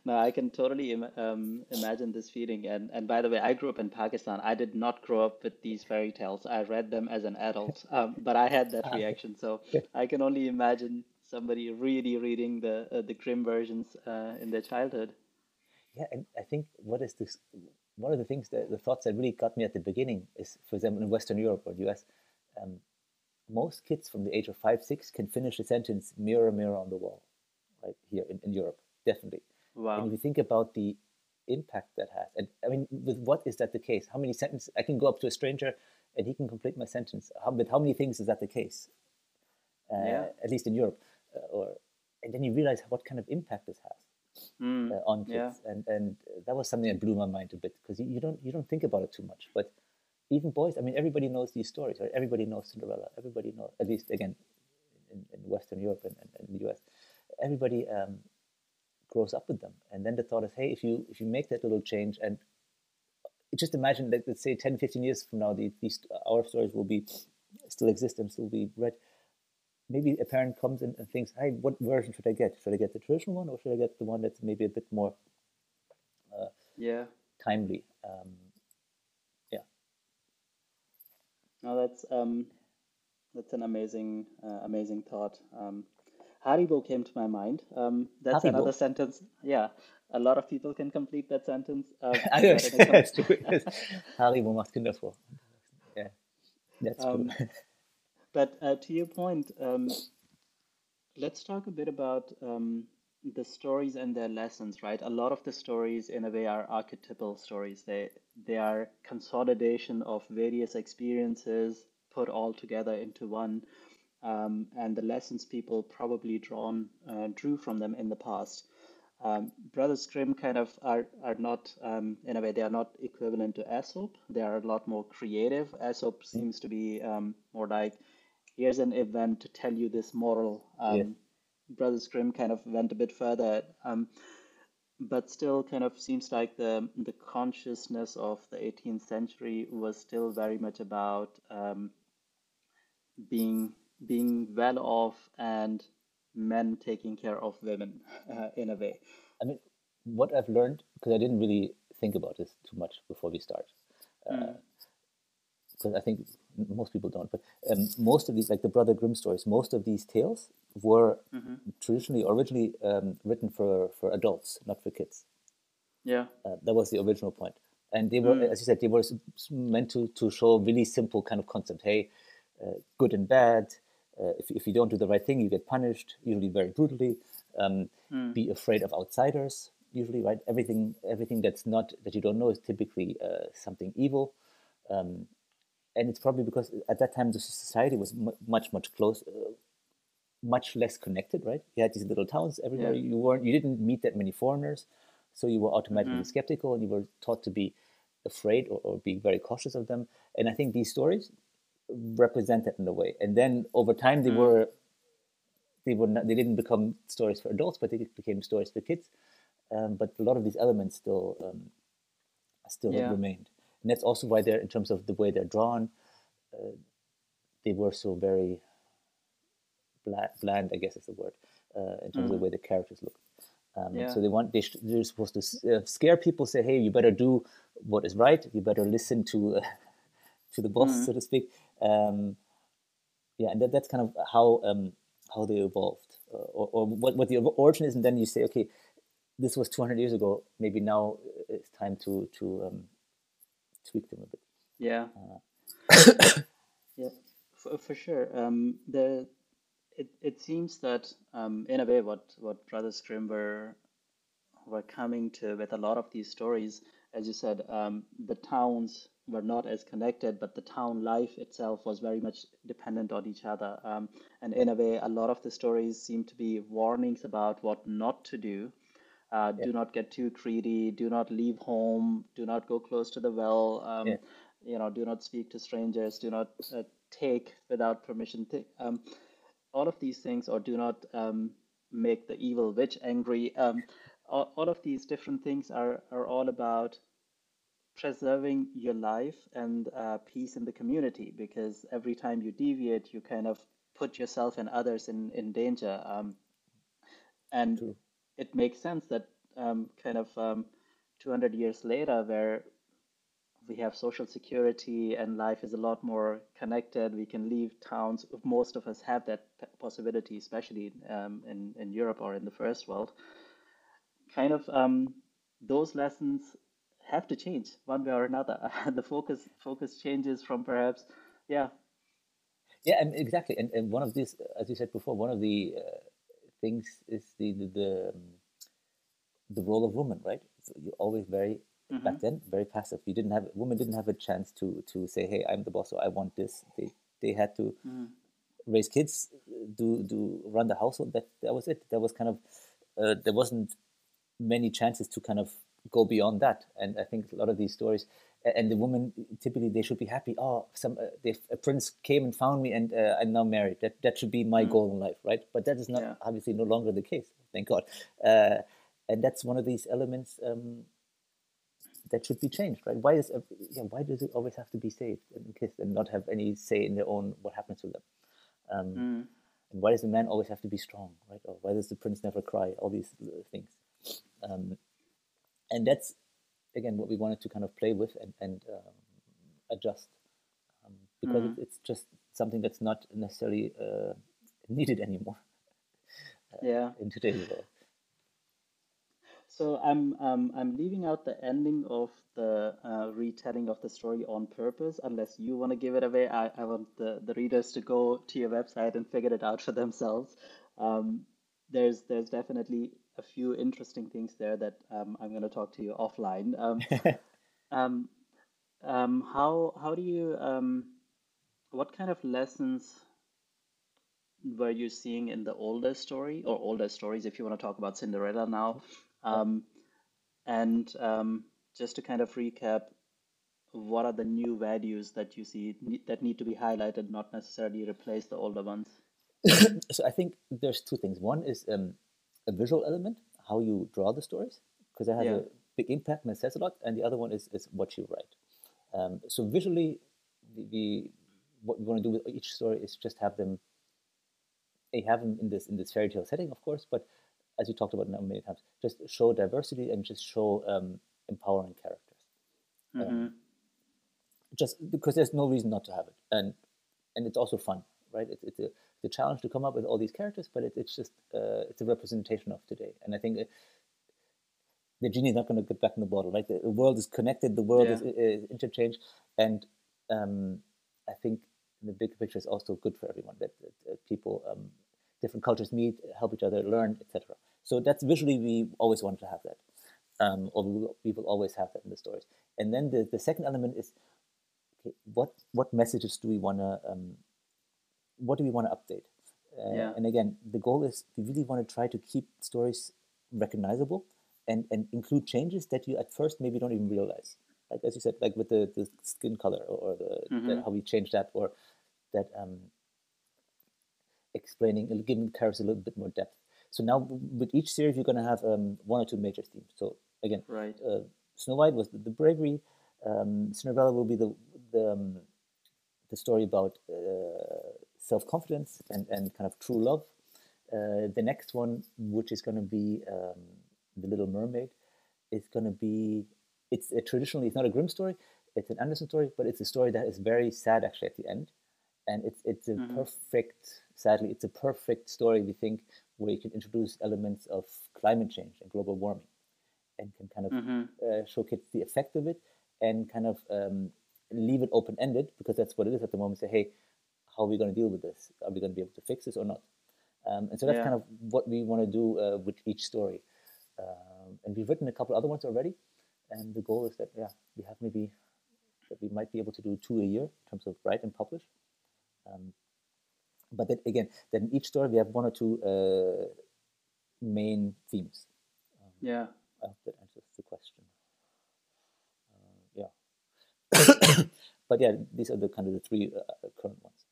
No, I can totally Im um, imagine this feeling. And and by the way, I grew up in Pakistan. I did not grow up with these fairy tales. I read them as an adult, um, but I had that reaction. So I can only imagine somebody really reading the uh, the Grimm versions uh, in their childhood.
Yeah, and I think what is this? One of the things that the thoughts that really got me at the beginning is, for example, in Western Europe or the US, um, most kids from the age of five, six can finish a sentence "mirror, mirror on the wall," right here in, in Europe, definitely. And
Wow.
if you think about the impact that has, and I mean, with what is that the case? How many sentences I can go up to a stranger and he can complete my sentence? How, with how many things is that the case? Uh,
Yeah.
At least in Europe, or and then you realize what kind of impact this has
Mm.
uh, on kids,
Yeah.
and and that was something that blew my mind a bit because you, you don't you don't think about it too much, but even boys, I mean, everybody knows these stories, right? Everybody knows Cinderella. Everybody knows, at least again, in, in Western Europe and, and, and the US, everybody um, grows up with them, and then the thought is, hey, if you if you make that little change, and just imagine that let's say 10, 15 years from now, the, these our stories will be still exist and still be read. Maybe a parent comes in and thinks, hey, what version should I get? Should I get the traditional one, or should I get the one that's maybe a bit more
Yeah.
timely? Um, yeah.
No, that's um, that's an amazing, uh, amazing thought. Um, Haribo came to my mind. Um, that's
Haribo.
another sentence. Yeah, a lot of people can complete that sentence. Uh, but
yes,
in a com-
that's true. Haribo macht. Yeah, that's true.
But uh, to your point, um, let's talk a bit about um, the stories and their lessons, right? A lot of the stories, in a way, are archetypal stories. They they are consolidation of various experiences put all together into one, um, and the lessons people probably drawn uh, drew from them in the past. Um, Brothers Grimm kind of are are not um, in a way they are not equivalent to Aesop. They are a lot more creative. Aesop seems to be um, more like here's an event to tell you this moral. Um, Brothers Grimm kind of went a bit further, um, but still kind of seems like the the consciousness of the 18th century was still very much about um, being being well off and men taking care of women uh, in a way.
I mean, what I've learned because I didn't really think about this too much before we start. Uh,
Mm.
Because I think most people don't, but um, most of these, like the Brother Grimm stories, most of these tales were
Mm-hmm.
traditionally, originally um, written for, for adults, not for kids.
Yeah.
Uh, that was the original point. And they were,
Mm.
as you said, they were meant to, to show a really simple kind of concept. Hey, uh, good and bad. Uh, if, if you don't do the right thing, you get punished, usually very brutally. Um,
Mm.
Be afraid of outsiders, usually, right? Everything, everything that's not that you don't know is typically uh, something evil. Um, and it's probably because at that time the society was mu much, much close, uh, much less connected, right? You had these little towns everywhere.
Yeah.
You weren't, you didn't meet that many foreigners, so you were automatically
Mm-hmm.
skeptical, and you were taught to be afraid or, or be very cautious of them. And I think these stories represent that in a way. And then over time, they
Mm.
were they were not, they didn't become stories for adults, but they became stories for kids. Um, but a lot of these elements still um, still
Yeah.
remained, and that's also why they're in terms of the way they're drawn. Uh, they were so very bland, bland, I guess is the word, uh, in terms of the way the characters look. Um,
Yeah.
So they want they sh- they're supposed to s- uh, scare people, say, "Hey, you better do what is right. You better listen to uh, to the boss, so to speak." Um, yeah, and that, that's kind of how um, how they evolved, uh, or, or what what the origin is, and then you say, "Okay, this was 200 years ago. Maybe now it's time to to them a bit."
Yeah. yeah, for, for sure. Um, the it, it seems that um, in a way what what Brothers Grimm were were coming to with a lot of these stories, as you said, um, the towns were not as connected, but the town life itself was very much dependent on each other. Um, and in a way, a lot of the stories seem to be warnings about what not to do. Uh,
Yeah.
do not get too greedy. Do not leave home. Do not go close to the well. Um,
Yeah.
you know, do not speak to strangers. Do not uh, take without permission. Th- um, all of these things, or do not um, make the evil witch angry. Um, all, all of these different things are, are all about preserving your life and uh, peace in the community because every time you deviate, you kind of put yourself and others in, in danger. Um, and
True.
It makes sense that um, kind of um, 200 years later, where we have social security and life is a lot more connected. We can leave towns. Most of us have that possibility, especially um, in in Europe or in the first world. Kind of um, those lessons have to change one way or another. the focus focus changes from perhaps, yeah,
Yeah, and exactly. And, and one of these, as you said before, one of the uh, things is the the the, um, the role of woman, right? So you're always very back then very passive. You didn't have women didn't have a chance to to say, "Hey, I'm the boss, or I want this." They they had to raise kids, do do run the household. That that was it. That was kind of uh, there wasn't many chances to kind of go beyond that. And I think a lot of these stories, and the woman typically they should be happy. Oh, some uh, they, a prince came and found me, and uh, I'm now married. That that should be my goal in life, right? But that is not
Yeah.
obviously no longer the case. Thank God. Uh, and that's one of these elements. Um, that should be changed, right? Why is yeah? Why does it always have to be saved and kissed and not have any say in their own what happens to them? Um, And why does the man always have to be strong, right? Or why does the prince never cry? All these uh, things, um, and that's again what we wanted to kind of play with and, and um, adjust um, because it, it's just something that's not necessarily uh, needed anymore
yeah.
in today's world.
So I'm um, I'm leaving out the ending of the uh, retelling of the story on purpose, unless you want to give it away. I, I want the, the readers to go to your website and figure it out for themselves. Um, there's there's definitely a few interesting things there that um, I'm going to talk to you offline. Um, um, um, how how do you um, what kind of lessons were you seeing in the older story or older stories if you want to talk about Cinderella now? Um, and um, just to kind of recap, what are the new values that you see that need to be highlighted, not necessarily replace the older ones?
so I think there's two things. One is um, a visual element, how you draw the stories, because that has
Yeah.
a big impact and it says a lot. And the other one is, is what you write. Um, so visually, the, the what we want to do with each story is just have them. They have them in this in this fairy tale setting, of course, but as you talked about now many times, just show diversity and just show um, empowering characters. Um, just because there's no reason not to have it, and and it's also fun, right? It's it's a the challenge to come up with all these characters, but it, it's just uh, it's a representation of today, and I think. It, the genie is not going to get back in the bottle, right? The, the world is connected, the world yeah. is, is interchanged, and um, I think the big picture is also good for everyone that, that, that people, um, different cultures meet, help each other, learn, etc. So that's visually we always wanted to have that, um, or we will, we will always have that in the stories. And then the, the second element is okay, what what messages do we want to um, what do we want to update? Uh, yeah. And again, the goal is we really want to try to keep stories recognizable and, and include changes that you at first maybe don't even realize. Like as you said, like with the, the skin color or the, mm-hmm. the how we change that or that um, explaining, giving characters a little bit more depth. So now with each series, you're going to have um, one or two major themes. So again,
right.
Uh, Snow White was the, the bravery. Um, Cinderella will be the the, um, the story about uh, self confidence and, and kind of true love. Uh, the next one, which is going to be um, the Little Mermaid, is going to be it's a, traditionally it's not a Grimm story, it's an Andersen story, but it's a story that is very sad actually at the end, and it's it's a mm-hmm. perfect. Sadly, it's a perfect story we think where you can introduce elements of climate change and global warming, and can kind of mm-hmm. uh, showcase the effect of it and kind of um, leave it open ended because that's what it is at the moment. Say, hey, how are we going to deal with this? Are we going to be able to fix this or not? Um, and so that's yeah. kind of what we want to do uh, with each story. Um, and we've written a couple other ones already, and the goal is that yeah, we have maybe that we might be able to do two a year in terms of write and publish. Um, but then again, then each story we have one or two uh, main themes.
Um, yeah,
I hope that answers the question. Uh, yeah, but yeah, these are the kind of the three uh, current ones.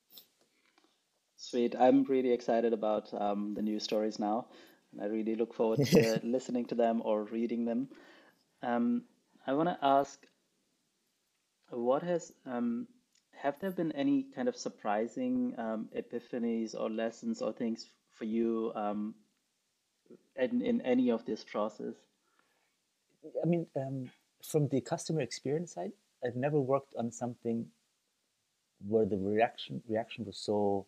Sweet. I'm really excited about um, the new stories now. And I really look forward to listening to them or reading them. Um, I want to ask what has, um, have there been any kind of surprising um, epiphanies or lessons or things for you um, in, in any of this process?
I mean, um, from the customer experience side, I've never worked on something where the reaction reaction was so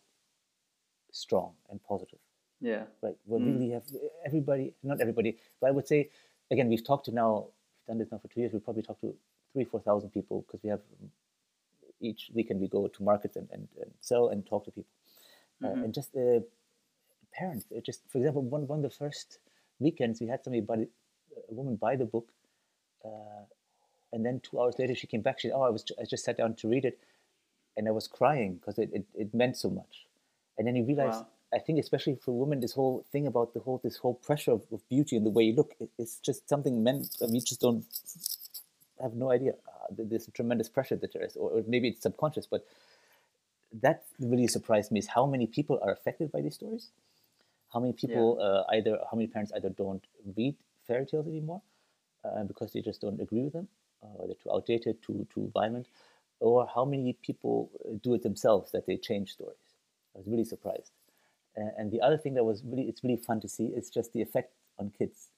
strong and positive.
Yeah.
Right. We mm. really have everybody, not everybody, but I would say, again, we've talked to now, we've done this now for two years, we've probably talked to three, 4,000 people because we have each weekend we go to markets and, and, and sell and talk to people. Uh, mm-hmm. Uh, and just uh, parents, just for example, one, one of the first weekends we had somebody buy, a woman buy the book. Uh, and then two hours later she came back. She said, "Oh, I was I just sat down to read it, and I was crying because it, it, it meant so much." And then you realize wow. I think especially for women, this whole thing about the whole this whole pressure of, of beauty and the way you look, it, it's just something men we just don't have no idea. Uh, there's a tremendous pressure that there is, or, or, maybe it's subconscious, but that really surprised me is how many people are affected by these stories. How many people yeah. uh, either how many parents either don't read fairy tales anymore uh, because they just don't agree with them, or they're too outdated, too too violent, or how many people do it themselves that they change stories was really surprised. And the other thing that was really, it's really fun to see is just the effect on kids.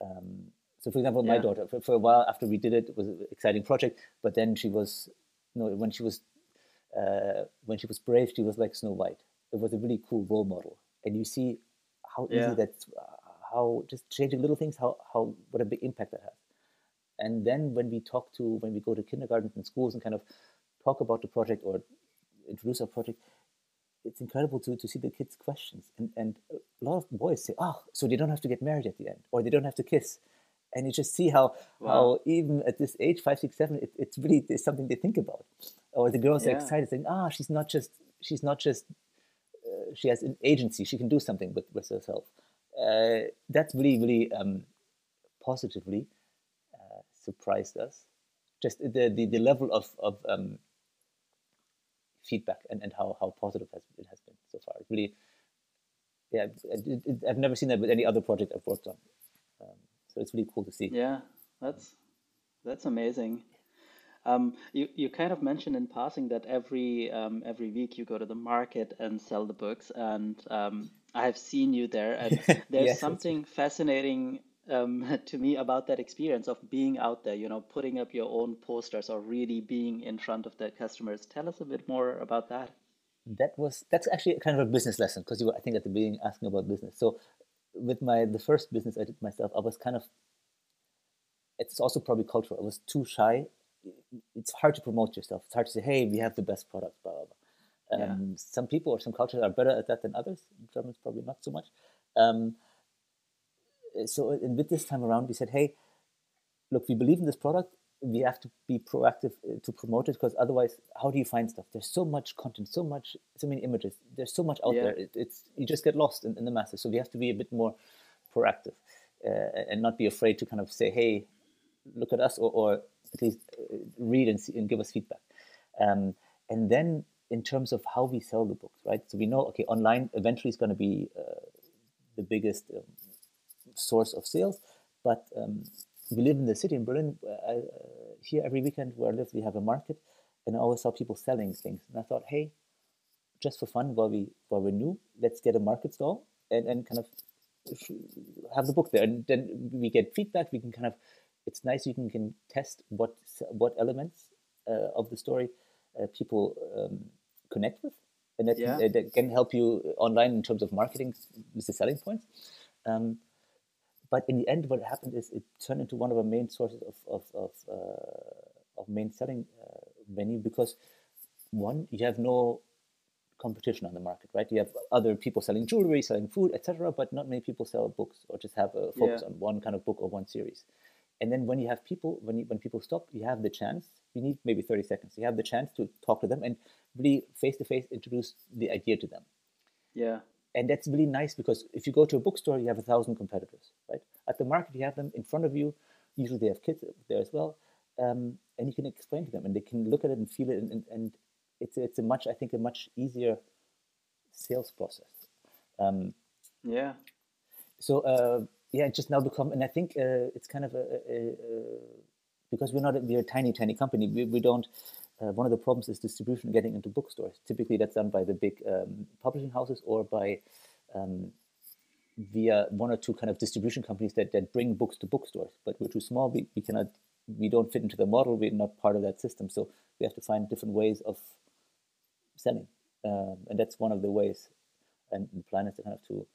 Um, so, for example, my daughter, for, for, a while after we did it, it was an exciting project. But then she was, you know, when she was, uh, when she was brave, she was like Snow White. It was a really cool role model, and you see how easy yeah. that's, uh, how just changing little things, how how what a big impact that has. And then when we talk to, when we go to kindergartens and schools and kind of talk about the project or introduce our project, it's incredible to, to see the kids' questions. And, and a lot of boys say, oh, so they don't have to get married at the end, or they don't have to kiss. And you just see how, wow. how even at this age, five, six, seven, it, it's really it's something they think about. Or the girls yeah. are excited, saying, ah, she's not just, she's not just, uh, she has an agency, she can do something with, with herself. Uh, that's really, really um, positively uh, surprised us. Just the, the, the level of, of um, feedback and, and how, how positive has, it has been so far. It really, yeah, it, it, I've never seen that with any other project I've worked on. Um, so it's really cool to see.
Yeah, that's that's amazing. Um, you you kind of mentioned in passing that every um, every week you go to the market and sell the books, and um, I have seen you there, and there's yes, something fascinating um, to me about that experience of being out there, you know, putting up your own posters or really being in front of the customers. Tell us a bit more about that.
That was that's actually kind of a business lesson because you were, I think, at the beginning asking about business. So, with my the first business I did myself, I was kind of. It's also probably cultural. I was too shy. It's hard to promote yourself. It's hard to say, "Hey, we have the best product." Blah blah blah. Um, yeah. Some people or some cultures are better at that than others. In Germans probably not so much. Um, so and with this time around, we said, hey, look, we believe in this product. We have to be proactive uh, to promote it because otherwise, how do you find stuff? There's so much content, so much, so many images. There's so much out yeah. there. It, it's you just get lost in, in, the masses. So we have to be a bit more proactive uh, and not be afraid to kind of say, hey, look at us, or, or at least uh, read and, see, and give us feedback. Um, and then in terms of how we sell the books, right? So we know, okay, online eventually is going to be uh, the biggest um, source of sales. But um, we live in the city in Berlin. I, uh, here every weekend where I live, we have a market, and I always saw people selling things. And I thought, hey, just for fun, while we while we're new, let's get a market stall and, and kind of have the book there, and then we get feedback. We can kind of, it's nice. You can, can test what what elements uh, of the story uh, people um, connect with, and that, yeah. that, can help you online in terms of marketing with the selling points. Um, but in the end, what happened is it turned into one of our main sources of of of, uh, of main selling uh, menu because one, you have no competition on the market, right? You have other people selling jewelry, selling food, etc., but not many people sell books or just have a focus yeah. on one kind of book or one series. And then when you have people, when you, when people stop, you have the chance. You need maybe thirty seconds. You have the chance to talk to them and really face to face introduce the idea to them.
Yeah
and that's really nice because if you go to a bookstore, you have a thousand competitors, right? At the market, you have them in front of you. Usually, they have kids there as well, um, and you can explain to them, and they can look at it and feel it, and, and, and it's it's a much, I think, a much easier sales process. Um,
yeah.
So uh, yeah, just now become, and I think uh, it's kind of a, a, a, because we're not we're a tiny tiny company. We, we don't uh, one of the problems is distribution getting into bookstores. Typically, that's done by the big um, publishing houses or by um, via one or two kind of distribution companies that, that bring books to bookstores. But we're too small. We, we cannot. We don't fit into the model. We're not part of that system. So we have to find different ways of selling, um, and that's one of the ways. And the plan is to kind of to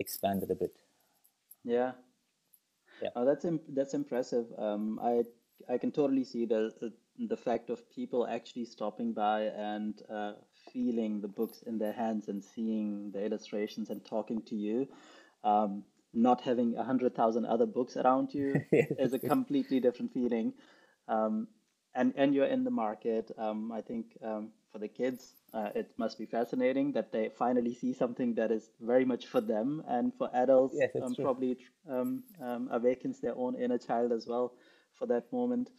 expand it a bit.
Yeah. Yeah. Oh, that's imp- that's impressive. Um, I I can totally see the the fact of people actually stopping by and uh, feeling the books in their hands and seeing the illustrations and talking to you, um, not having a hundred thousand other books around you is a completely different feeling. Um, and and you're in the market. Um, I think um, for the kids, uh, it must be fascinating that they finally see something that is very much for them, and for adults, yes, um, probably um, awakens their own inner child as well for that moment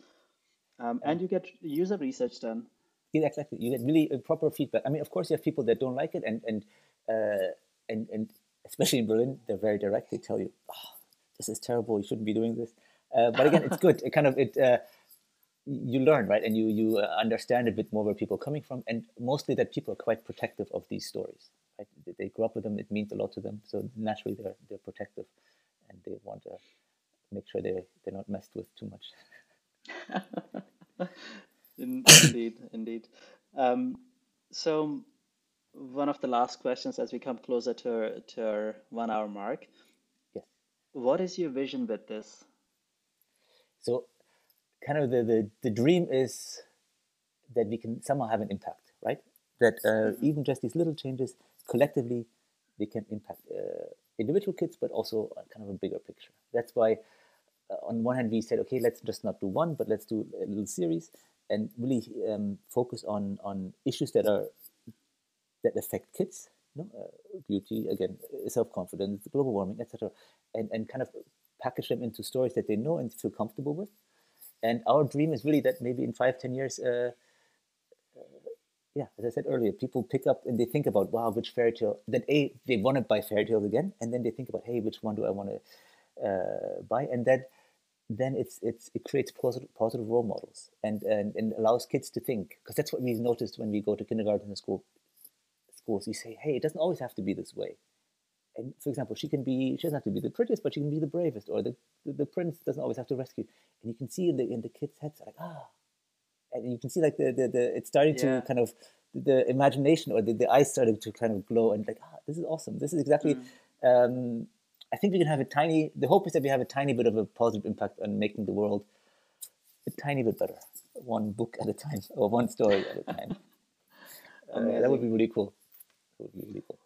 um, and you get user research done.
Yeah, exactly. You get really proper feedback. I mean, of course, you have people that don't like it, and and uh, and and especially in Berlin, they're very direct. They tell you, oh, "This is terrible. You shouldn't be doing this." Uh, but again, it's good. It kind of it. Uh, you learn right, and you you uh, understand a bit more where people are coming from, and mostly that people are quite protective of these stories. Right? They grew up with them; it means a lot to them. So naturally, they're they're protective, and they want to make sure they they're not messed with too much.
indeed, indeed. Um, so, one of the last questions as we come closer to our, to our one hour mark.
Yes.
What is your vision with this?
So, kind of the, the, the dream is that we can somehow have an impact, right? That uh, mm-hmm. even just these little changes collectively, they can impact uh, individual kids, but also kind of a bigger picture. That's why uh, on one hand, we said, okay, let's just not do one, but let's do a little series and really um, focus on on issues that are that affect kids, you know, uh, beauty, again, self confidence, global warming, etc., and and kind of package them into stories that they know and feel comfortable with. And our dream is really that maybe in five, ten years. Uh, uh, yeah, as I said earlier, people pick up and they think about, wow, which fairy tale. Then a they want to buy fairy tales again, and then they think about, hey, which one do I want to uh, buy, and then then it's it's it creates positive positive role models and and, and allows kids to think because that's what we noticed when we go to kindergarten and school schools. You say, hey, it doesn't always have to be this way. and for example, she can be she doesn't have to be the prettiest, but she can be the bravest, or the the, the prince doesn't always have to rescue. And you can see in the in the kids' heads like ah, and you can see like the the, the it's starting
Yeah.
to kind of the imagination or the, the eyes starting to kind of glow and like ah, this is awesome. This is exactly. Um, I think we can have a tiny. The hope is that we have a tiny bit of a positive impact on making the world a tiny bit better, one book at a time or one story at a time. Uh, that would be really cool. That would be really cool.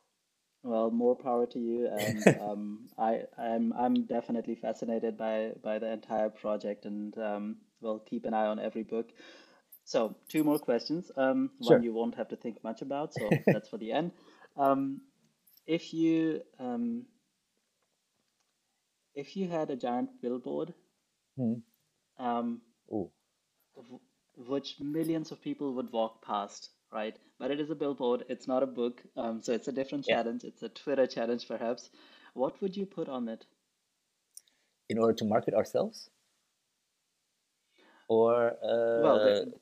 Well, more power to you, and um, I, I'm I'm definitely fascinated by by the entire project, and um, we'll keep an eye on every book. So, two more questions. Um, one you won't have to think much about, so that's for the end. Um, if you um, if you had a giant billboard,
Hmm.
um,
Oh,
w- which millions of people would walk past, right? But it is a billboard, it's not a book, um, so it's a different
yeah.
challenge. It's a Twitter challenge, perhaps. What would you put on it?
In order to market ourselves, or
Well,
uh,
the,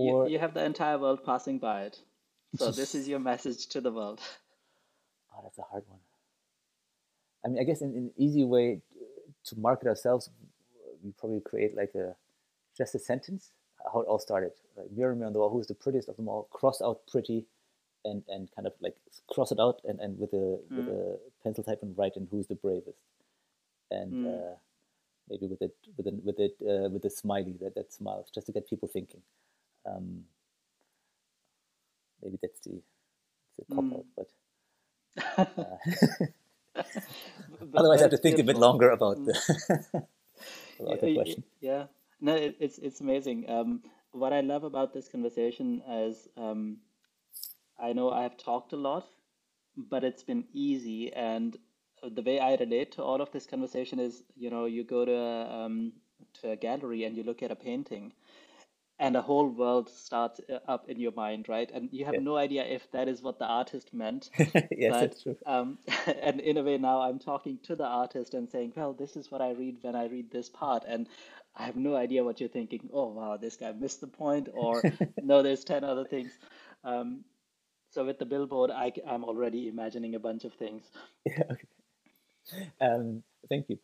you,
or
you have the entire world passing by it. So this is your message to the world.
oh, that's a hard one. I mean, I guess in an easy way to market ourselves, we probably create like a just a sentence how it all started. Like mirror me on the wall, who's the prettiest of them all? Cross out pretty, and and kind of like cross it out and, and with a with
Mm,
a pencil type and write in who's the bravest, and
mm,
uh, maybe with it with it with it uh, with a smiley that that smiles just to get people thinking. Um, maybe that's the a cop out,
mm.
but uh,
But
otherwise I have to think a bit longer about
Mm.
the about the question.
yeah. No, it, it's it's amazing. Um, what I love about this conversation is um, I know I have talked a lot, but it's been easy. And the way I relate to all of this conversation is, you know, you go to a, um, to a gallery and you look at a painting, and a whole world starts uh, up in your mind, right? And you have
Yeah.
no idea if that is what the artist meant.
yes,
But
that's true.
um, and in a way now I'm talking to the artist and saying, well, this is what I read when I read this part, and I have no idea what you're thinking. Oh wow, this guy missed the point, or no, there's ten other things. Um, so with the billboard, I, am already imagining a bunch of things.
Yeah, okay. Um, thank you.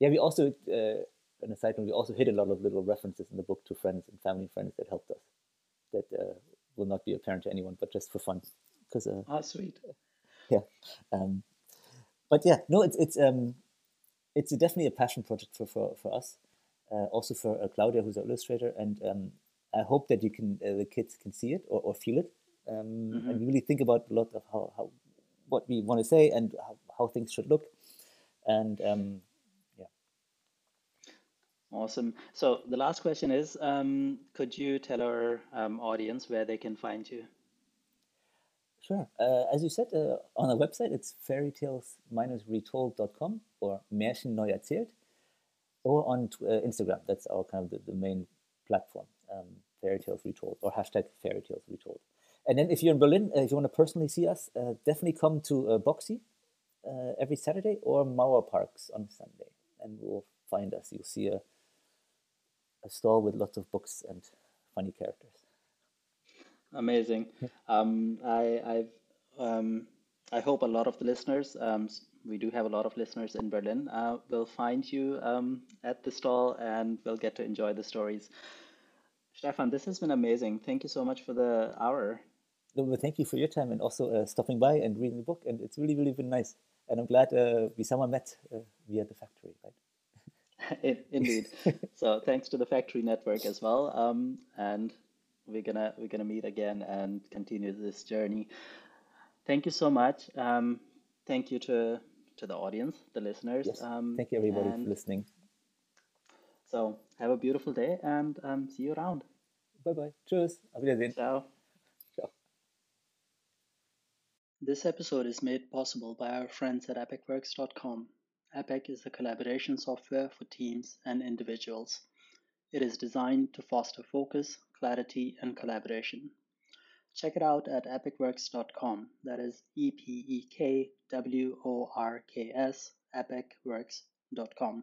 Yeah, we also, uh, on aside side note, we also hid a lot of little references in the book to friends and family friends that helped us. That uh, will not be apparent to anyone, but just for fun. Because uh,
Ah, sweet.
yeah, um, but yeah, no, it's it's um, it's definitely a passion project for for, for us. Uh, also for uh, Claudia, who's our illustrator, and um, I hope that you can uh, the kids can see it or, or feel it, um,
hmm
and really think about a lot of how, how what we want to say and how, how things should look, and um,
Awesome. So the last question is, um, could you tell our um, audience where they can find you?
sure. Uh, as you said, uh, on our website, it's fairytales-retold.com or Märchen neu erzählt, or on uh, Instagram. That's our kind of the, the main platform, um, Fairy Tales Retold or hashtag Fairy Tales Retold. And then if you're in Berlin, uh, if you want to personally see us, uh, definitely come to uh, Boxi every Saturday or Mauer Parks on Sunday, and we'll find us. You'll see a, a stall with lots of books and funny characters.
Amazing. Um, I, I've, um, I hope a lot of the listeners, um, we do have a lot of listeners in Berlin, uh, will find you um, at the stall and will get to enjoy the stories. Stephan, this has been amazing. Thank you so much for the hour.
No, but thank you for your time and also uh, stopping by and reading the book. And it's really, really been nice. And I'm glad uh, we somehow met uh, via the factory, right?
In- Indeed. So thanks to the Factory Network as well. Um, and we're gonna we're gonna meet again and continue this journey. Thank you so much. Um, thank you to to the audience, the listeners.
Yes.
Um,
Thank you, everybody, for listening.
so have a beautiful day and um, see you around.
Bye bye. Tschüss. Auf Wiedersehen.
Ciao.
Ciao.
This episode is made possible by our friends at epekworks.com. Epek is a collaboration software for teams and individuals. It is designed to foster focus, clarity, and collaboration. Check it out at epekworks.com. That is E P E K W O R K S, epekworks.com.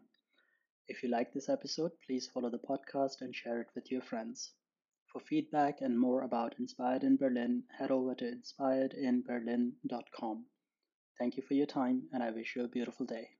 If you like this episode, please follow the podcast and share it with your friends. For feedback and more about Inspired in Berlin, head over to inspiredinberlin.com. Thank you for your time, and I wish you a beautiful day.